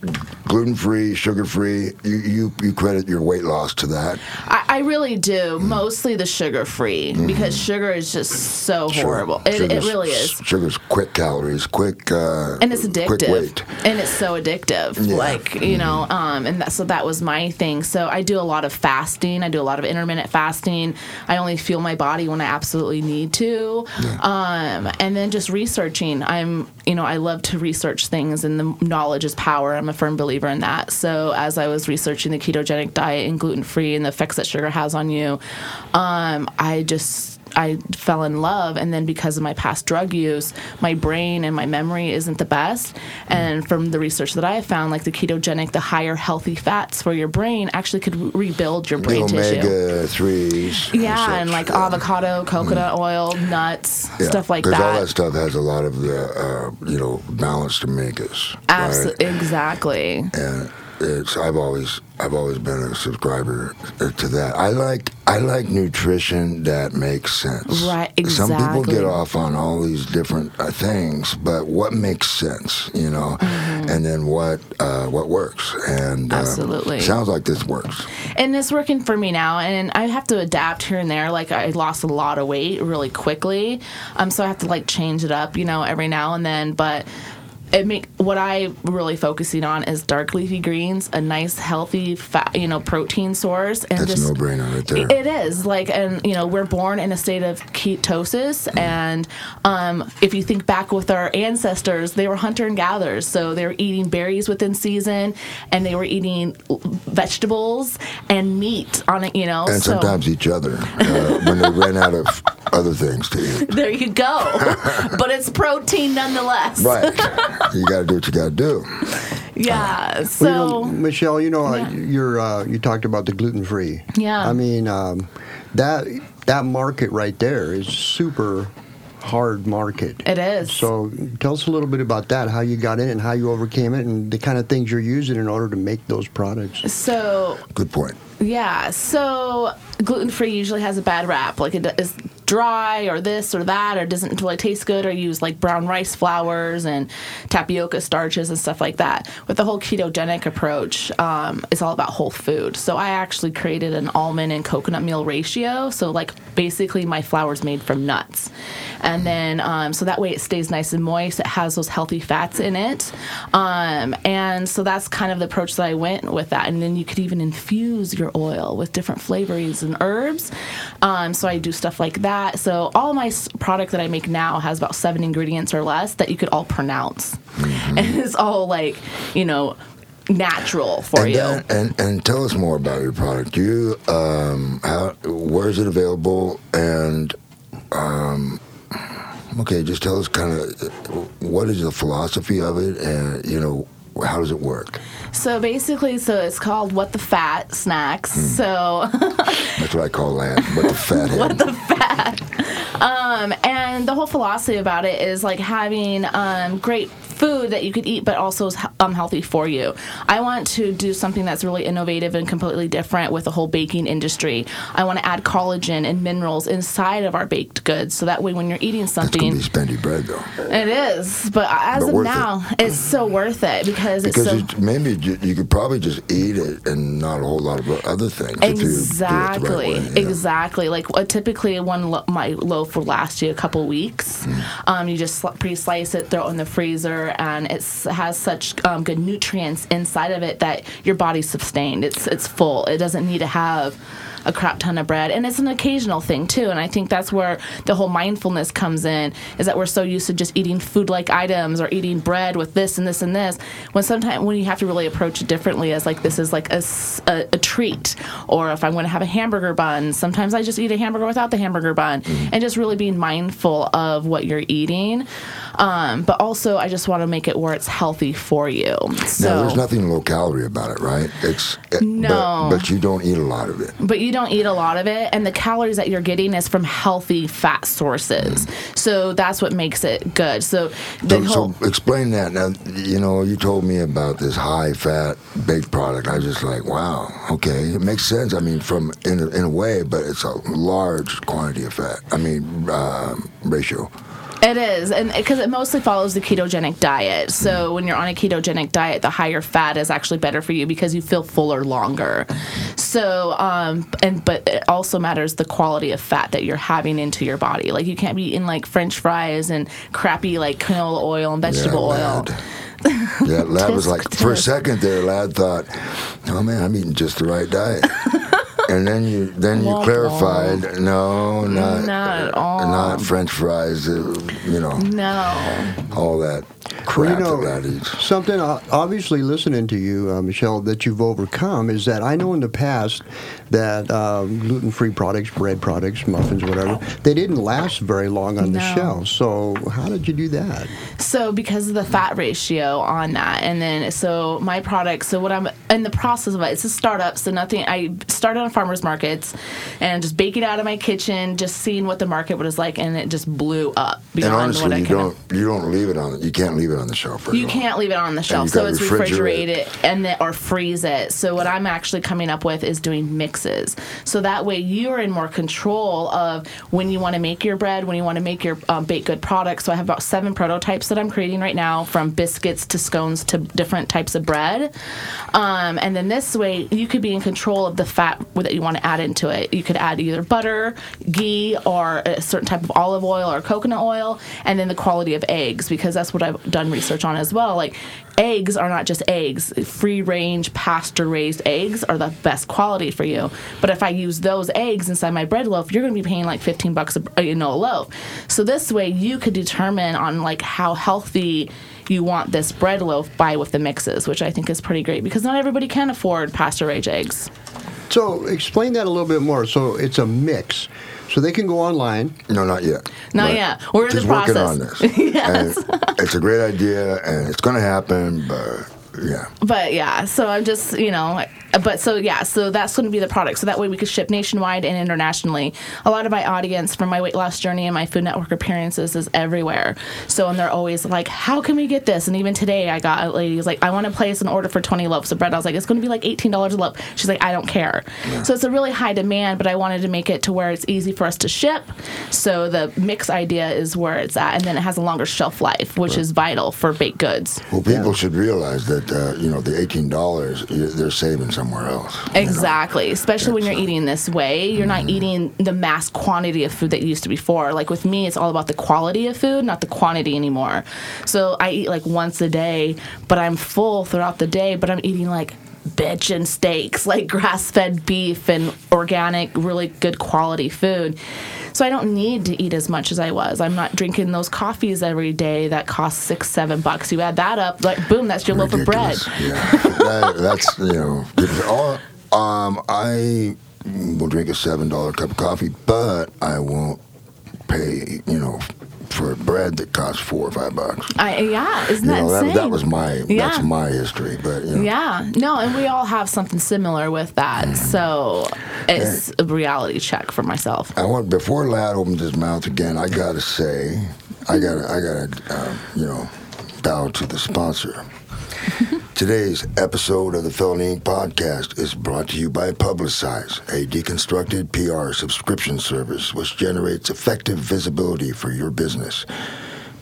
gluten free, sugar free. You, you you credit your weight loss to that. I, I really do. Mostly the sugar free because sugar is just so horrible. It, it Sugar's- really is. Sugar's quick calories, quick uh, And it's quick addictive. weight. And it's so addictive. Yeah. Like, you know, um, and that, so that was my thing. So I do a lot of fasting. I do a lot of intermittent fasting. I only fuel my body when I absolutely need to. Um, and then just researching. I'm, you know, I love to research things and the knowledge is power. I'm a firm believer in that. So as I was researching the ketogenic diet and gluten free and the effects that sugar has on you, um, I just I fell in love, and then because of my past drug use, my brain and my memory isn't the best. And from the research that I have found, like the ketogenic, the higher healthy fats for your brain actually could rebuild your brain tissue. omega threes. Yeah, and such, like yeah. avocado, coconut oil, nuts, Yeah, stuff like that. all that stuff has a lot of the uh, you know balanced omegas. Absolutely, right? exactly. and it's I've always I've always been a subscriber to that. I like I like nutrition that makes sense. Right, exactly. Some people get off on all these different uh, things, but what makes sense, you know, Mm. and then what uh, what works. And uh, Mm-hmm. Absolutely. sounds like this works. and it's working for me now and i have to adapt here and there like i lost a lot of weight really quickly um so i have to like change it up you know every now and then but it make what I really focusing on is dark leafy greens, a nice healthy fat, you know, protein source, and That's just a no brainer right there. it is like, and you know, we're born in a state of ketosis, and um, if you think back with our ancestors, they were hunter and gatherers, so they were eating berries within season, and they were eating vegetables and meat on it, you know. and so sometimes each other uh, when they ran out of other things to eat. there you go, [laughs] but it's protein nonetheless. Right. You got to do what you got to do. Yeah. Well, So you know, Michelle, you know, uh, Yeah. you're uh, you talked about the gluten free. Yeah. I mean, um, that that market right there is super hard market. it is. So tell us a little bit about that, how you got in and how you overcame it, and the kind of things you're using in order to make those products. so Good point. Yeah, so gluten free usually has a bad rap. Like it is dry or this or that, or doesn't really taste good, or use like brown rice flours and tapioca starches and stuff like that. With the whole ketogenic approach, um, it's all about whole food. So I actually created an almond and coconut meal ratio. So like basically my flour's made from nuts, and then um, so that way it stays nice and moist. It has those healthy fats in it, um, and so that's kind of the approach that I went with that. And then you could even infuse your oil with different flavorings and herbs. Um, so I do stuff like that. So all my product that I make now has about seven ingredients or less that you could all pronounce, and it's all like you know natural for and, you. then- and and tell us more about your product. You um, how where is it available? And um, okay, just tell us kind of what is the philosophy of it, and you know how does it work? So basically, so it's called What the Fat Snacks. Hmm. So [laughs] That's what I call that. What the fat [laughs] what the fat. [laughs] Um, and the whole philosophy about it is like having um, great food that you could eat, but also is um, healthy for you. I want to do something that's really innovative and completely different with the whole baking industry. I want to add collagen and minerals inside of our baked goods, so that way when you're eating something, be spendy bread though. it is. But as But of worth it. now, it's so worth it because, Because it's so. maybe you, you could probably just eat it and not a whole lot of other things. if you do it the Exactly, right way, exactly. Like uh, typically, one lo- my loaf will last you a couple weeks. Hmm. Um, you just sl- pre-slice it, throw it in the freezer, and it has such um, good nutrients inside of it that your body's sustained. It's it's full. It doesn't need to have a crap ton of bread, and it's an occasional thing too. And I think that's where the whole mindfulness comes in. Is that we're so used to just eating food-like items or eating bread with this and this and this, when sometimes when you have to really approach it differently as like this is like a a treat, or if I'm going to have a hamburger bun, sometimes I just eat a hamburger without the hamburger bun, and just really being mindful of what you're eating. Um, but also, I just want to make it where it's healthy for you. So, Now, there's nothing low calorie about it, right? It's it, No. but, but you don't eat a lot of it. but you don't eat a lot of it and the calories that you're getting is from healthy fat sources so that's what makes it good so So, whole so explain that. Now, you know, you told me about this high fat baked product. I was just like, wow, okay, it makes sense. I mean, from in a, in a way, but it's a large quantity of fat. I mean, um, ratio. It is, and because it mostly follows the ketogenic diet. So when you're on a ketogenic diet, the higher fat is actually better for you because you feel fuller longer. So, um, and but it also matters the quality of fat that you're having into your body. Like you can't be eating like French fries and crappy like canola oil and vegetable oil. Ladd. [laughs] Yeah, Ladd was like for a second there. Ladd thought, "Oh man, I'm eating just the right diet." [laughs] and then you then you clarified, "No, not Not at all. not French fries. Uh, you know, No. all that Well, crap you know, that Ladd eats." something obviously listening to you, uh, Michelle, that you've overcome is that I know in the past that uh, gluten-free products, bread products, muffins, whatever, they didn't last very long on the shelf. So how did you do that? So because of the fat ratio on that, and then so my product. So what I'm in the process of it, it's a startup. So nothing. I started on farmers markets, and just baking out of my kitchen, just seeing what the market was like, and it just blew up And beyond what honestly, I you don't you don't leave it on. You can't leave it on the shelf. Very You long. can't leave it on the shelf, you so gotta it's refrigerate. refrigerated and then, or freeze it. So what I'm actually coming up with is doing so that way you're in more control of when you want to make your bread, when you want to make your um, baked good products. So I have about seven prototypes that I'm creating right now, from biscuits to scones to different types of bread. Um, and then this way you could be in control of the fat that you want to add into it. You could add either butter, ghee, or a certain type of olive oil or coconut oil, and then the quality of eggs because that's what I've done research on as well. Like eggs are not just eggs. Free range pasture raised eggs are the best quality for you. But if I use those eggs inside my bread loaf, you're going to be paying like 15 bucks a you know a loaf. So this way you could determine on like how healthy you want this bread loaf by with the mixes, which I think is pretty great because not everybody can afford pasture raised eggs. So explain that a little bit more. So it's a mix. So they can go online. No, not yet. Not But yet. We're in the just working on process. this. [laughs] Yes. And it's a great idea, and it's going to happen. But yeah, but yeah, so I'm just, you know, but so yeah, so that's going to be the product. So that way we could ship nationwide and internationally. A lot of my audience from my weight loss journey and my Food Network appearances is everywhere. So and they're always like, "How can we get this?" And even today, I got a lady who's like, "I want to place an order for 20 loaves of bread." I was like, "It's going to be like $18 a loaf." She's like, "I don't care." So it's a really high demand, but I wanted to make it to where it's easy for us to ship. So the mix idea is where it's at, and then it has a longer shelf life, which is vital for baked goods. well, people should realize that uh, you know the eighteen dollars they're saving somewhere else. you know? Exactly. Especially when you're eating this way. You're not mm-hmm. eating the mass quantity of food that you used to before. Like with me, it's all about the quality of food, not the quantity anymore. So I eat like once a day, but I'm full throughout the day, but I'm eating like bitch and steaks, [laughs] like grass fed beef and organic, really good quality food. So I don't need to eat as much as I was. I'm not drinking those coffees every day that cost six, seven bucks. You add that up, like boom, that's your loaf of bread. Yeah, [laughs] that, that's you know. Um, I will drink a seven dollar cup of coffee, but I won't pay you know for bread that costs four or five bucks. I, yeah, isn't You that know, that, insane? that was my Yeah. that's my history. But you know, Yeah, no, and we all have something similar with that. Mm. So it's a reality check for myself. I want before Ladd opens his mouth again. I gotta say, I gotta, I gotta, um, you know, bow to the sponsor. [laughs] Today's episode of the Felony Inc. podcast is brought to you by Publicize, a deconstructed PR subscription service which generates effective visibility for your business.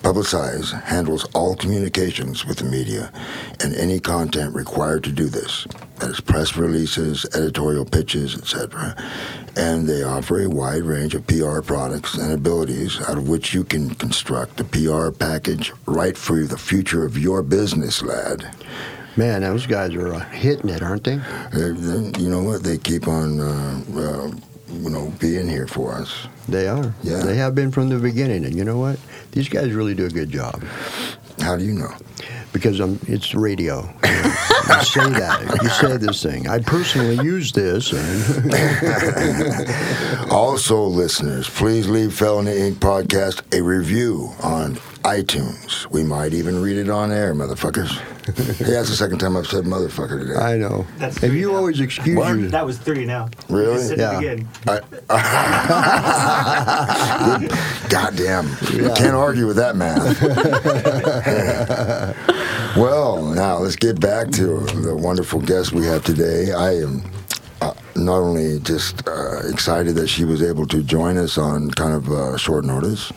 Publicize handles all communications with the media and any content required to do this. That is press releases, editorial pitches, etc. And they offer a wide range of PR products and abilities out of which you can construct a PR package right for the future of your business, Ladd. Man, those guys are uh, hitting it, aren't they? They- they- you know what? They keep on, uh, uh, you know, being here for us. They are. Yeah. They have been from the beginning. And you know what? These guys really do a good job How do you know? because um, it's radio. You, know, you say that. You say this thing. I personally use this. And [laughs] Also, listeners, please leave Felony Inc. podcast a review on iTunes. We might even read it on air, motherfuckers. [laughs] hey, that's the second time I've said motherfucker today. I know. That's and three you now. always excused What? your. That was three now. Really? Just said Yeah. it again. [laughs] Goddamn. Can't argue with that math. [laughs] well, now let's get back to the wonderful guest we have today. I am uh, not only just uh, excited that she was able to join us on kind of uh, short notice,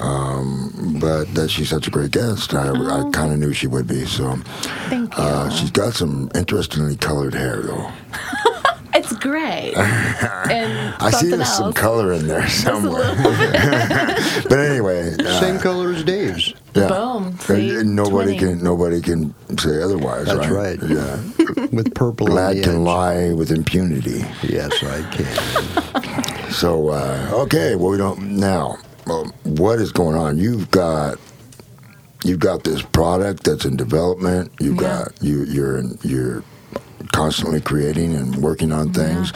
um, but that she's such a great guest. I, I kind of knew she would be. So Thank you. uh, she's got some interestingly colored hair, though. [laughs] it's gray. [laughs] and I see something there's some color in there somewhere. [laughs] But anyway, uh, Same color as Dave's. Yeah. Boom. See? nobody Twinning. can nobody can say otherwise. That's right. Yeah. With purple on Ladd can edge. lie with impunity. Yes, I can. So uh, okay, well we don't now. Well, what is going on? You've got you've got this product that's in development. You've Yeah. got you you're in, you're constantly creating and working on things.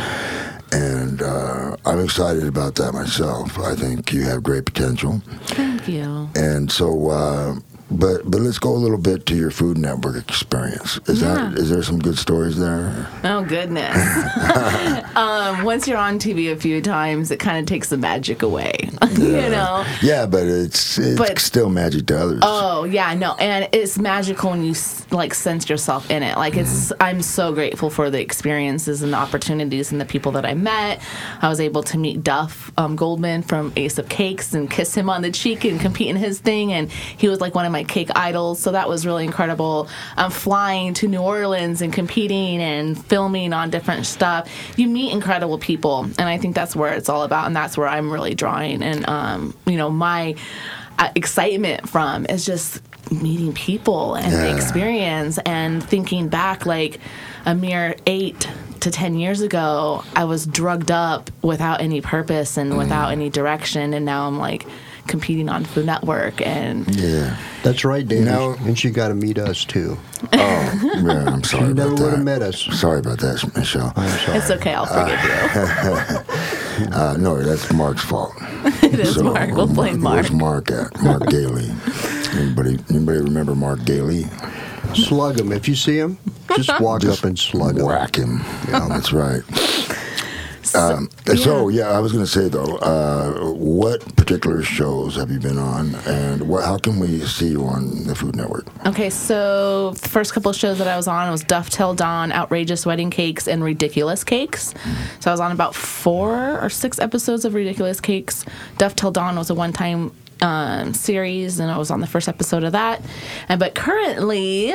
And uh, I'm excited about that myself. I think you have great potential. Thank you. And so, uh, but but let's go a little bit to your Food Network experience. Is that Yeah. is there some good stories there? Oh goodness. [laughs] um, once you're on TV a few times, it kind of takes the magic away. [laughs] you know. Yeah, but it's it's But- still magic to others. Oh yeah, no, and it's magical when you like sense yourself in it. Like it's, I'm so grateful for the experiences and the opportunities and the people that I met. I was able to meet Duff um, Goldman from Ace of Cakes and kiss him on the cheek and compete in his thing, and he was like one of my cake idols. So that was really incredible. Um, flying to New Orleans and competing and filming on different stuff. You meet incredible people, and I think that's where it's all about, and that's where I'm really drawing. And um, you know, my uh, excitement from is just meeting people and the experience and thinking back like a mere eight to 10 years ago i was drugged up without any purpose and without any direction and now i'm like competing on food network and yeah. That's right, Dave. No. And she got to meet us too. Oh, yeah. I'm sorry She never would have met us. Sorry about that, Michelle. I'm sorry. it's okay i'll forgive you [laughs] Uh, no, that's Mark's fault. [laughs] it is mark we'll blame mark Where's Mark at? Mark [laughs] Gailey. Anybody anybody remember Mark Gailey? Slug him. If you see him, just walk Just up and slug him. Whack him. Yeah, that's right. Um, So yeah, I was going to say though, uh, what particular shows have you been on, and what, how can we see you on the Food Network? Okay, so the first couple of shows that I was on was Duff Till Dawn, Outrageous Wedding Cakes, and Ridiculous Cakes. So I was on about four or six episodes of Ridiculous Cakes. Duff Till Dawn was a one-time um, series, and I was on the first episode of that. And but currently,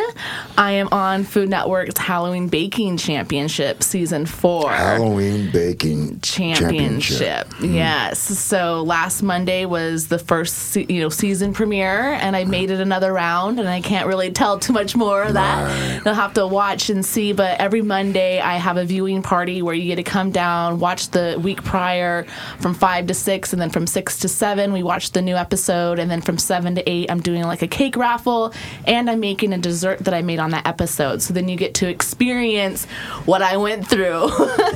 I am on Food Network's Halloween Baking Championship season four Halloween Baking championship. Yes. So last Monday was the first you know season premiere, and I made it another round, and I can't really tell too much more of that. You'll have to watch and see. But every Monday I have a viewing party where you get to come down, watch the week prior from five to six, and then from six to seven we watch the new episode episode, and then from seven to eight, I'm doing like a cake raffle, and I'm making a dessert that I made on that episode. So then you get to experience what I went through [laughs]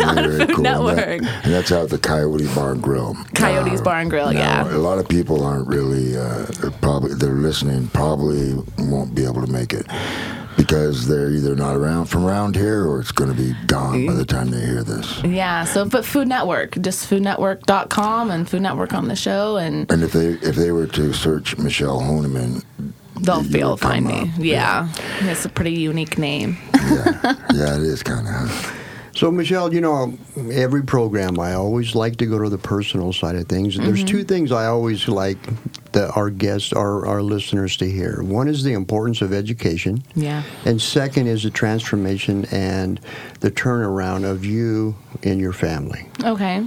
on Very Food cool. Network. And, that- and that's out the Coyote Bar and Grill. Coyote's Bar and Grill, now, yeah. A lot of people aren't really uh, probably they're listening probably won't be able to make it because they're either not around from around here or it's going to be gone by the time they hear this. Yeah, so but Food Network, just foodnetwork.com and Food Network on the show, and And if they if they were to search Michelle Honeman, they'll you be able to find me. up. Yeah. it's a pretty unique name. yeah, yeah, it is kind of. So, Michelle, you know, every program I always like to go to the personal side of things. There's mm-hmm. two things I always like that our guests, our, our listeners to hear. One is the importance of education. Yeah. And second is the transformation and the turnaround of you and your family. Okay.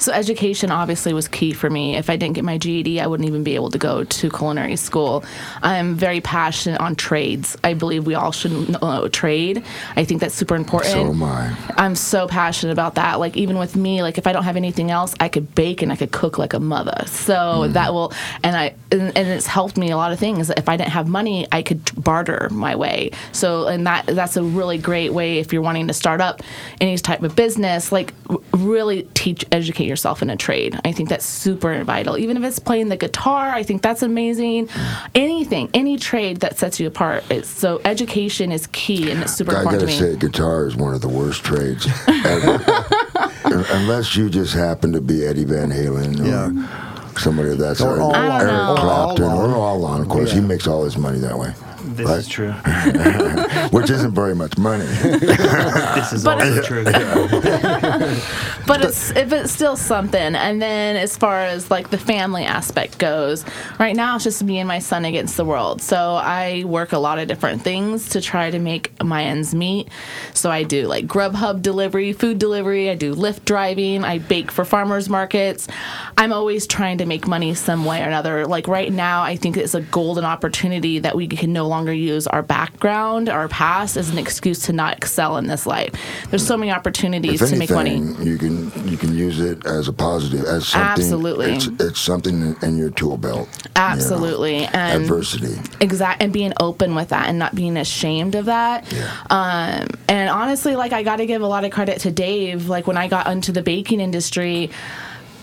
So education obviously was key for me. If I didn't get my GED, I wouldn't even be able to go to culinary school. I'm very passionate on trades. I believe we all should know a trade. I think that's super important. So am I. I'm so passionate about that. Like even with me, like if I don't have anything else, I could bake and I could cook like a mother. So Mm-hmm. that will, and I, and, and it's helped me a lot of things. If I didn't have money, I could barter my way. So and that that's a really great way if you're wanting to start up any type of business. Like really teach, educate yourself in a trade. I think that's super vital. Even if it's playing the guitar, I think that's amazing. Anything, any trade that sets you apart. It's, so education is key and it's super I important gotta to me. say, guitar is one of the worst trades ever. [laughs] Unless you just happen to be Eddie Van Halen or somebody that's Or or all on. Eric. Clapton All or all on. Of course, he makes all his money that way, This Right. is true. [laughs] which isn't very much money. [laughs] This is But always true. [laughs] but it's if it's still something and then as far as like the family aspect goes right now it's just me and my son against the world so i work a lot of different things to try to make my ends meet so i do like grubhub delivery food delivery i do lyft driving i bake for farmers markets i'm always trying to make money some way or another like right now i think it's a golden opportunity that we can no longer use our background our past as an excuse to not excel in this life there's so many opportunities to make money you can you can use it as a positive, as something. Absolutely. it's, it's something in your tool belt. you know. Absolutely. And Adversity. exact and being open with that and not being ashamed of that. Um, and honestly, like I got to give a lot of credit to Dave. Like when I got into the baking industry.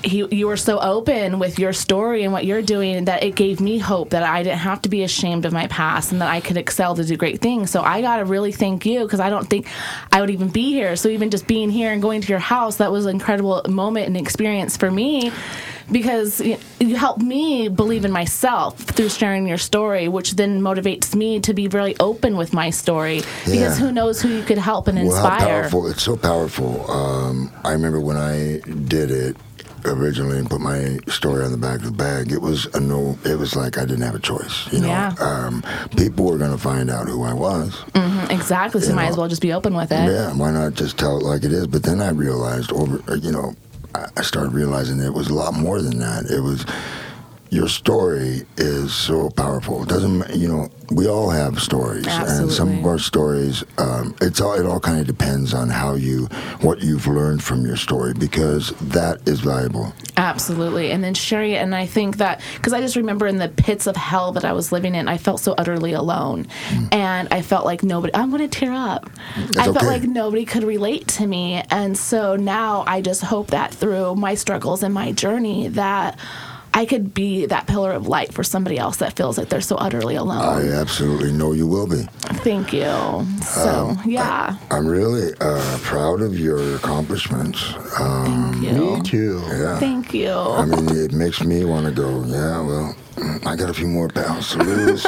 He, you were so open with your story and what you're doing that it gave me hope that I didn't have to be ashamed of my past and that I could excel to do great things. So I got to really thank you because I don't think I would even be here. So even just being here and going to your house, that was an incredible moment and experience for me because you helped me believe in myself through sharing your story, which then motivates me to be really open with my story because who knows who you could help and Well, how inspire. powerful! It's so powerful. Um, I remember when I did it originally and put my story on the back of the bag. It was a no. It was like I didn't have a choice. You know, Yeah. um, people were going to find out who I was. Mhm, exactly. So you might know, as well just be open with it. Yeah, why not just tell it like it is? But then I realized over, you know, I started realizing it was a lot more than that. It was your story is so powerful. It doesn't, you know, we all have stories, and some of our stories, um, it's all, it all kind of depends on how you, what you've learned from your story, because that is valuable. Absolutely. And then it. And I think that, because I just remember in the pits of hell that I was living in, I felt so utterly alone. And I felt like nobody, I'm going to tear up. I felt okay. like nobody could relate to me. And so now I just hope that through my struggles and my journey, that I could be that pillar of light for somebody else that feels like they're so utterly alone. I absolutely know you will be. Thank you. So, yeah. I'm really uh, proud of your accomplishments. Um, Thank you. Me too. yeah. Thank you. I mean, it makes me want to go, yeah, well, I got a few more pounds to lose.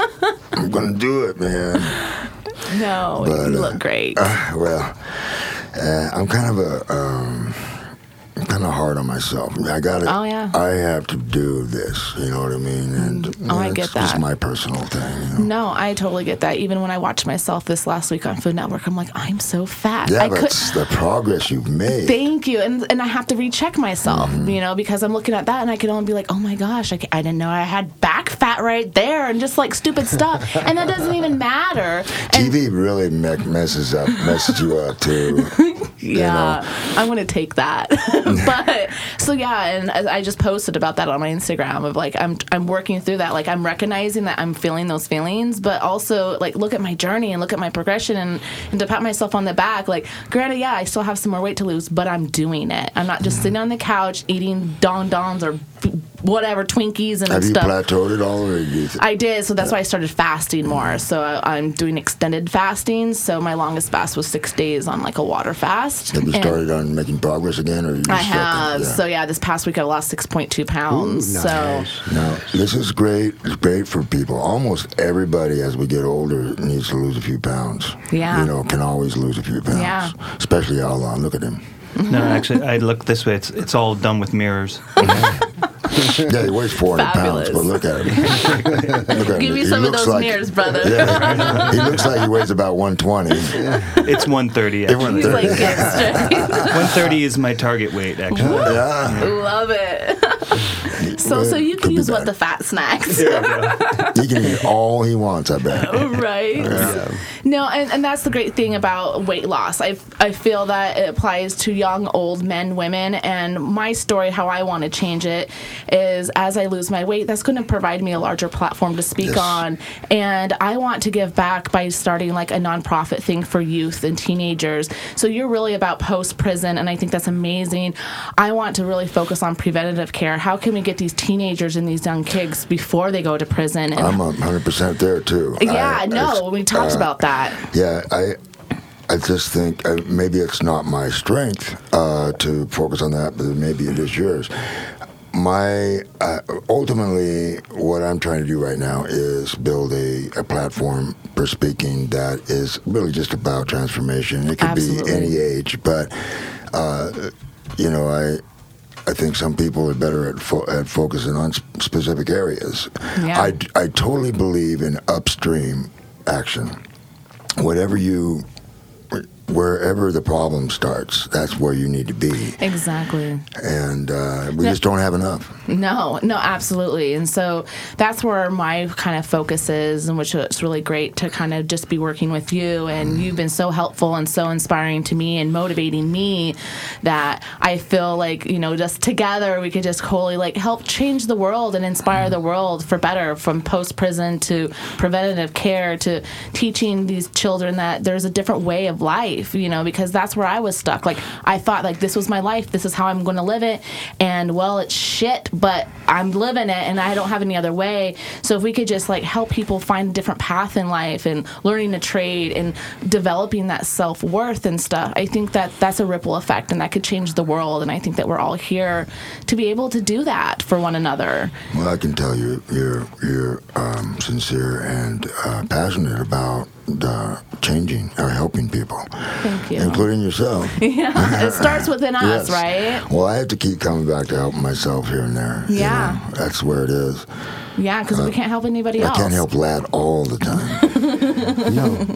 I'm going to do it, man. no, but, you uh, look great. Well, uh, I'm kind of a, um, I'm kind of hard on myself. I got to Oh, yeah. I have to do this, you know what I mean? And Oh, I get that. that. my personal thing, you know? No, I totally get that. Even when I watched myself this last week on Food Network, I'm like, I'm so fat. Yeah, I but could. it's the progress you've made. Thank you, and and I have to recheck myself, Mm-hmm. you know, because I'm looking at that and I can only be like, oh my gosh, I, I didn't know I had back fat right there, and just like stupid stuff, [laughs] and that doesn't even matter. And TV really me- messes up, messes you up too. [laughs] [laughs] you Yeah. I'm gonna take that. [laughs] but so yeah, and I I just posted about that on my Instagram of like I'm I'm working through that. Like I'm recognizing that I'm feeling those feelings, but also like look at my journey and look at my progression and and to pat myself on the back. Like granted, yeah, I still have some more weight to lose, but I'm doing it. I'm not just sitting on the couch eating Ding Dongs or whatever Twinkies and Have you plateaued at all, or you I did, so that's why I started fasting more. Mm-hmm. So I, I'm doing extended fasting. So my longest fast was six days on like a water fast. have you And started on making progress again, or you I have. yeah. So yeah, this past week I lost 6.2 pounds. Ooh, So nice. Now, this is great. It's great for people. Almost everybody, as we get older, needs to lose a few pounds. Yeah. You know, can always lose a few pounds. Yeah. Especially Outlaw. Look at him. No, actually, I look this way. It's it's all done with mirrors. Yeah, he weighs 400 pounds, but look at him. look at him. [laughs] give me He some of looks those like- mirrors, brother. Yeah, he looks like he weighs about 120. [laughs] It's 130. It went Actually. He's like, there. get straight. [laughs] 130 is my target weight. Actually. Yeah. So so you can be use what the fat snacks. Yeah, [laughs] He can eat all he wants, I bet. [laughs] right? No, and, and that's the great thing about weight loss. I, I feel that it applies to young, old men, women, and my story, how I want to change it, is as I lose my weight, that's going to provide me a larger platform to speak Yes. on. And I want to give back by starting like a nonprofit thing for youth and teenagers. So you're really about post prison, and I think that's amazing. I want to really focus on preventative care. How can we get these teenagers and these young kids before they go to prison? And I'm 100% there, too. yeah, I- no, we talked uh, about that. Yeah, I I just think uh, maybe it's not my strength uh, to focus on that, but maybe it is yours. My uh, ultimately, what I'm trying to do right now is build a, a platform for speaking that is really just about transformation. It could Absolutely. be any age, but uh, you know, I I think some people are better at, fo- at focusing on s- specific areas. Yeah. I, I totally believe in upstream action. Whatever you, wherever the problem starts, that's where you need to be. Exactly. And uh, we Yeah. just don't have enough. No, no, absolutely. And so that's where my kind of focus is, and which is really great to kind of just be working with you. And you've been so helpful and so inspiring to me and motivating me that I feel like, you know, just together we could just wholly like help change the world and inspire the world for better from post prison to preventative care to teaching these children that there's a different way of life, you know, because that's where I was stuck. Like I thought like this was my life, this is how I'm going to live it. And well, it's shit, but I'm living it and I don't have any other way. So if we could just like help people find a different path in life and learning a trade and developing that self-worth and stuff, I think that that's a ripple effect and that could change the world. And I think that we're all here to be able to do that for one another. Well, I can tell you, you're you're um, sincere and uh, passionate about uh, changing or helping people, Thank you. including yourself. [laughs] yeah, it starts within [laughs] us, Yes. right? Well, I have to keep coming back to helping myself here and there. you Yeah. know. that's where it is. Yeah, because we can't help anybody I else. I can't help Ladd all the time. [laughs] No,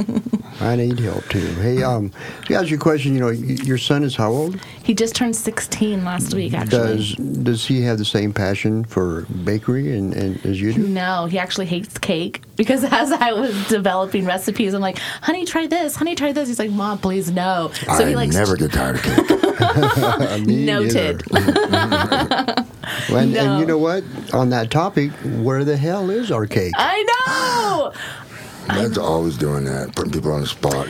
I need help too. Hey, um, to ask you a question, you know, y- your son is how old? He just turned 16 last week, actually. Does does he have the same passion for bakery and, and as you do? No, he actually hates cake because as I was developing recipes, I'm like, honey, try this, honey, try this. He's like, mom, please no. So I he likes never get tired of cake. [laughs] [laughs] Noted. neither. And, and you know what? On that topic, where the hell is our cake? I know. [sighs] Dad's always doing that, putting people on the spot.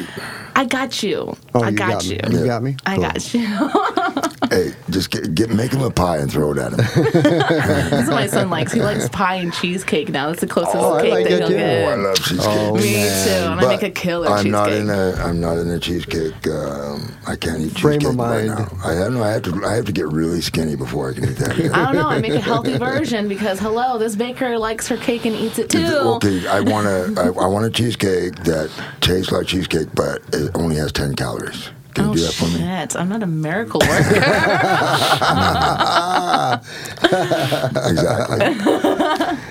I got you. Oh, I you got, got you. me. You got me. I Cool. got you. [laughs] Hey, just get, get make him a pie and throw it at him. [laughs] That's what my son likes. He likes pie and cheesecake now. That's the closest Oh, cake like that that he'll get. Oh, I love cheesecake. Oh, Me man. too. And I make a killer cheesecake. I'm cheesecake. not in a. I'm not in a cheesecake. Um, I can't eat Frame of cheesecake right now. I have no. I have to. I have to get really skinny before I can eat that. I don't know. I make a healthy version because hello, this baker likes her cake and eats it too. Okay, I want a. I, I want a cheesecake that tastes like cheesecake, but it only has ten calories. Can oh you do that for me? Oh, shit! I'm not a miracle worker. [laughs] Exactly. [laughs]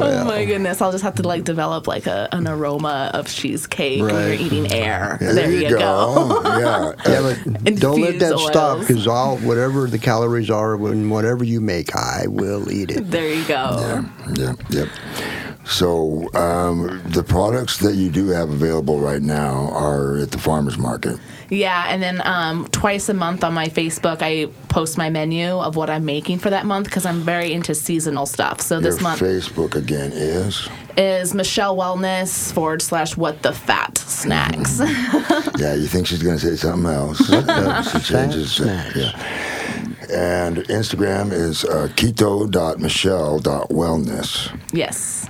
Oh my goodness! I'll just have to like develop like a, an aroma of cheesecake when Right. you're eating mm. air. Yeah, there, you go. Oh, yeah. [laughs] Yeah, but don't let that Infused stop because all whatever the calories are, when whatever you make, I will eat it. There you go. Yeah, yeah, yep. So um, the products that you do have available right now are at the farmers market. Yeah, and then um, twice a month on my Facebook, I post my menu of what I'm making for that month because I'm very into seasonal stuff. So this Your month Facebook again is. is Michelle Wellness forward slash what the fat snacks. [laughs] Yeah, you think she's going to say something else? Uh, [laughs] [laughs] she changes. it. snacks. Yeah. And Instagram is uh, keto.michelle.wellness. yes.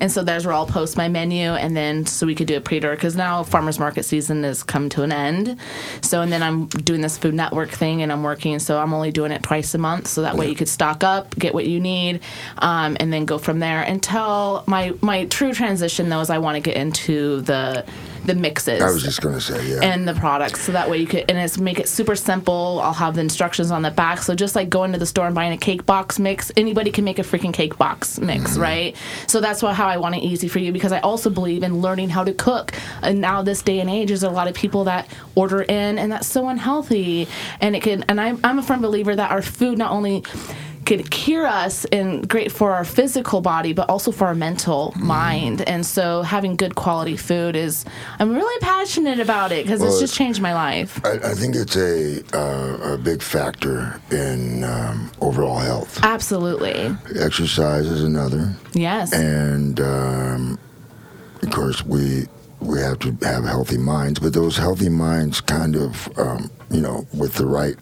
And so there's where I'll post my menu, and then so we could do a pre-order because now farmers market season has come to an end. So and then I'm doing this Food Network thing, and I'm working, so I'm only doing it twice a month, so that way you could stock up, get what you need, um, and then go from there. Until my my true transition though is I want to get into the the mixes. I was just to say, yeah. and the products so that way you could and it's make it super simple i'll have the instructions on the back so just like going to the store and buying a cake box mix anybody can make a freaking cake box mix Mm-hmm. right so that's what, how i want it easy for you because i also believe in learning how to cook and now this day and age there's a lot of people that order in and that's so unhealthy and it can and i'm, I'm a firm believer that our food not only could cure us and great for our physical body, but also for our mental Mm. mind. And so, having good quality food is, I'm really passionate about it because Well, it's just changed my life. I, I think it's a, uh, a big factor in um, overall health. Absolutely. Exercise is another. Yes. and um, of course we we have to have healthy minds but those healthy minds kind of um, you know with the right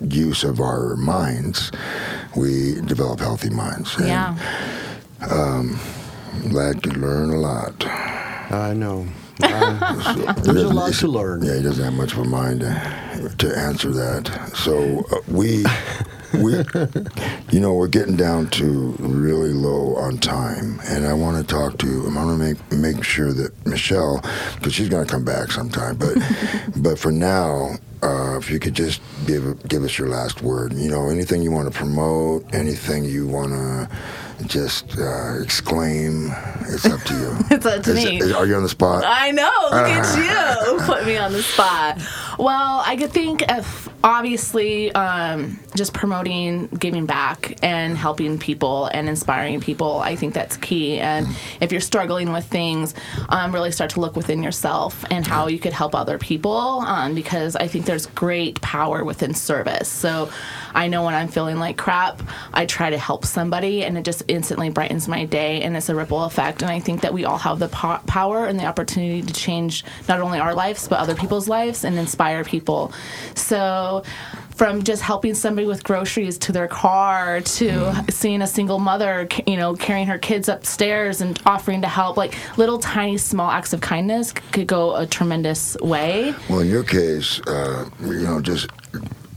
use of our minds we develop healthy minds and yeah. I'm glad to learn a lot I know. Uh, [laughs] He [laughs] there's a lot to learn. yeah he doesn't have much of a mind to, to answer that so uh, we we you know we're getting down to really low on time and i want to talk to i want to make make sure that michelle because she's going to come back sometime but [laughs] but for now uh, if you could just give give us your last word you know anything you want to promote anything you want to just uh, exclaim it's up to you [laughs] It's up to Is- me. is- are you on the spot I know. Look at [laughs] you. Put me on the spot. Well, I could think of obviously um, just promoting giving back and helping people and inspiring people. I think that's key. And if you're struggling with things, um, really start to look within yourself and how you could help other people um, because I think there's great power within service. So I know when I'm feeling like crap, I try to help somebody and it just instantly brightens my day and it's a ripple effect. And I think that we all have the po- power and the opportunity to change not only our lives, but other people's lives and inspire people. So, from just helping somebody with groceries to their car to seeing a single mother, you know, carrying her kids upstairs and offering to help, like little tiny small acts of kindness could go a tremendous way. Well, in your case, uh, you know, just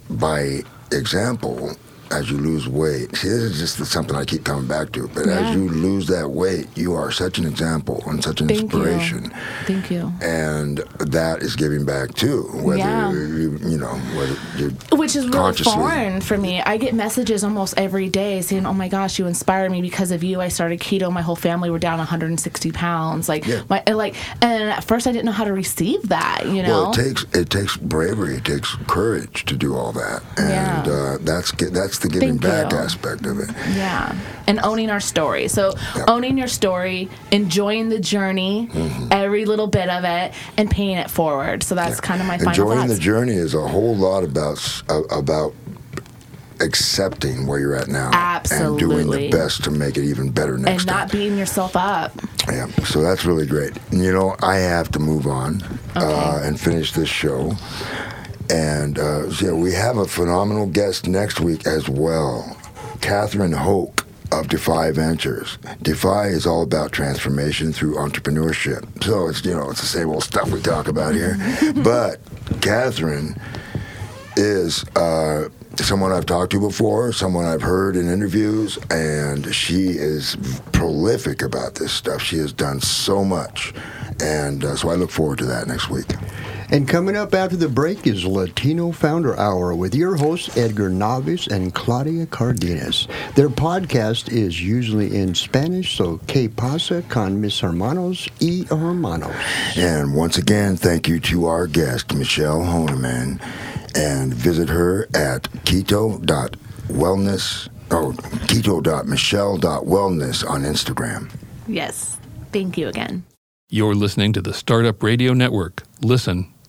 by example, as you lose weight, see, this is just something I keep coming back to. But Yeah. as you lose that weight, you are such an example and such an Thank inspiration. you. Thank you. And that is giving back too, whether Yeah. you, you know, Which is really foreign for me. I get messages almost every day saying, "Oh my gosh, you inspired me because of you. I started keto. My whole family were down 160 pounds. Like, Yeah. my like." And at first, I didn't know how to receive that. You know. Well, it takes it takes bravery, it takes courage to do all that, and uh, that's gi- that's the giving back aspect of it. Yeah. And owning our story. So, Yeah. owning your story, enjoying the journey, Mm-hmm. every little bit of it, and paying it forward. So, that's kind of my final Enjoying thoughts. the journey is a whole lot about about accepting where you're at now and doing the best to make it even better next and not time. beating yourself up. Yeah, so that's really great. You know, I have to move on uh, and finish this show. And uh, so, yeah, we have a phenomenal guest next week as well, Catherine Hoke of Defy Ventures. Defy is all about transformation through entrepreneurship. So it's you know it's the same old stuff we talk about here, [laughs] but Catherine is uh, someone I've talked to before, someone I've heard in interviews, and she is prolific about this stuff. She has done so much, and uh, so I look forward to that next week. And coming up after the break is Latino Founder Hour with your hosts Edgar Navis and Claudia Cardenas. Their podcast is usually in Spanish, so que pasa con mis hermanos y hermanos. And once again, thank you to our guest, Michelle Honeman, and visit her at keto.wellness, oh, keto.michelle.wellness on Instagram. Yes. Thank you again. You're listening to the Startup Radio Network. Listen,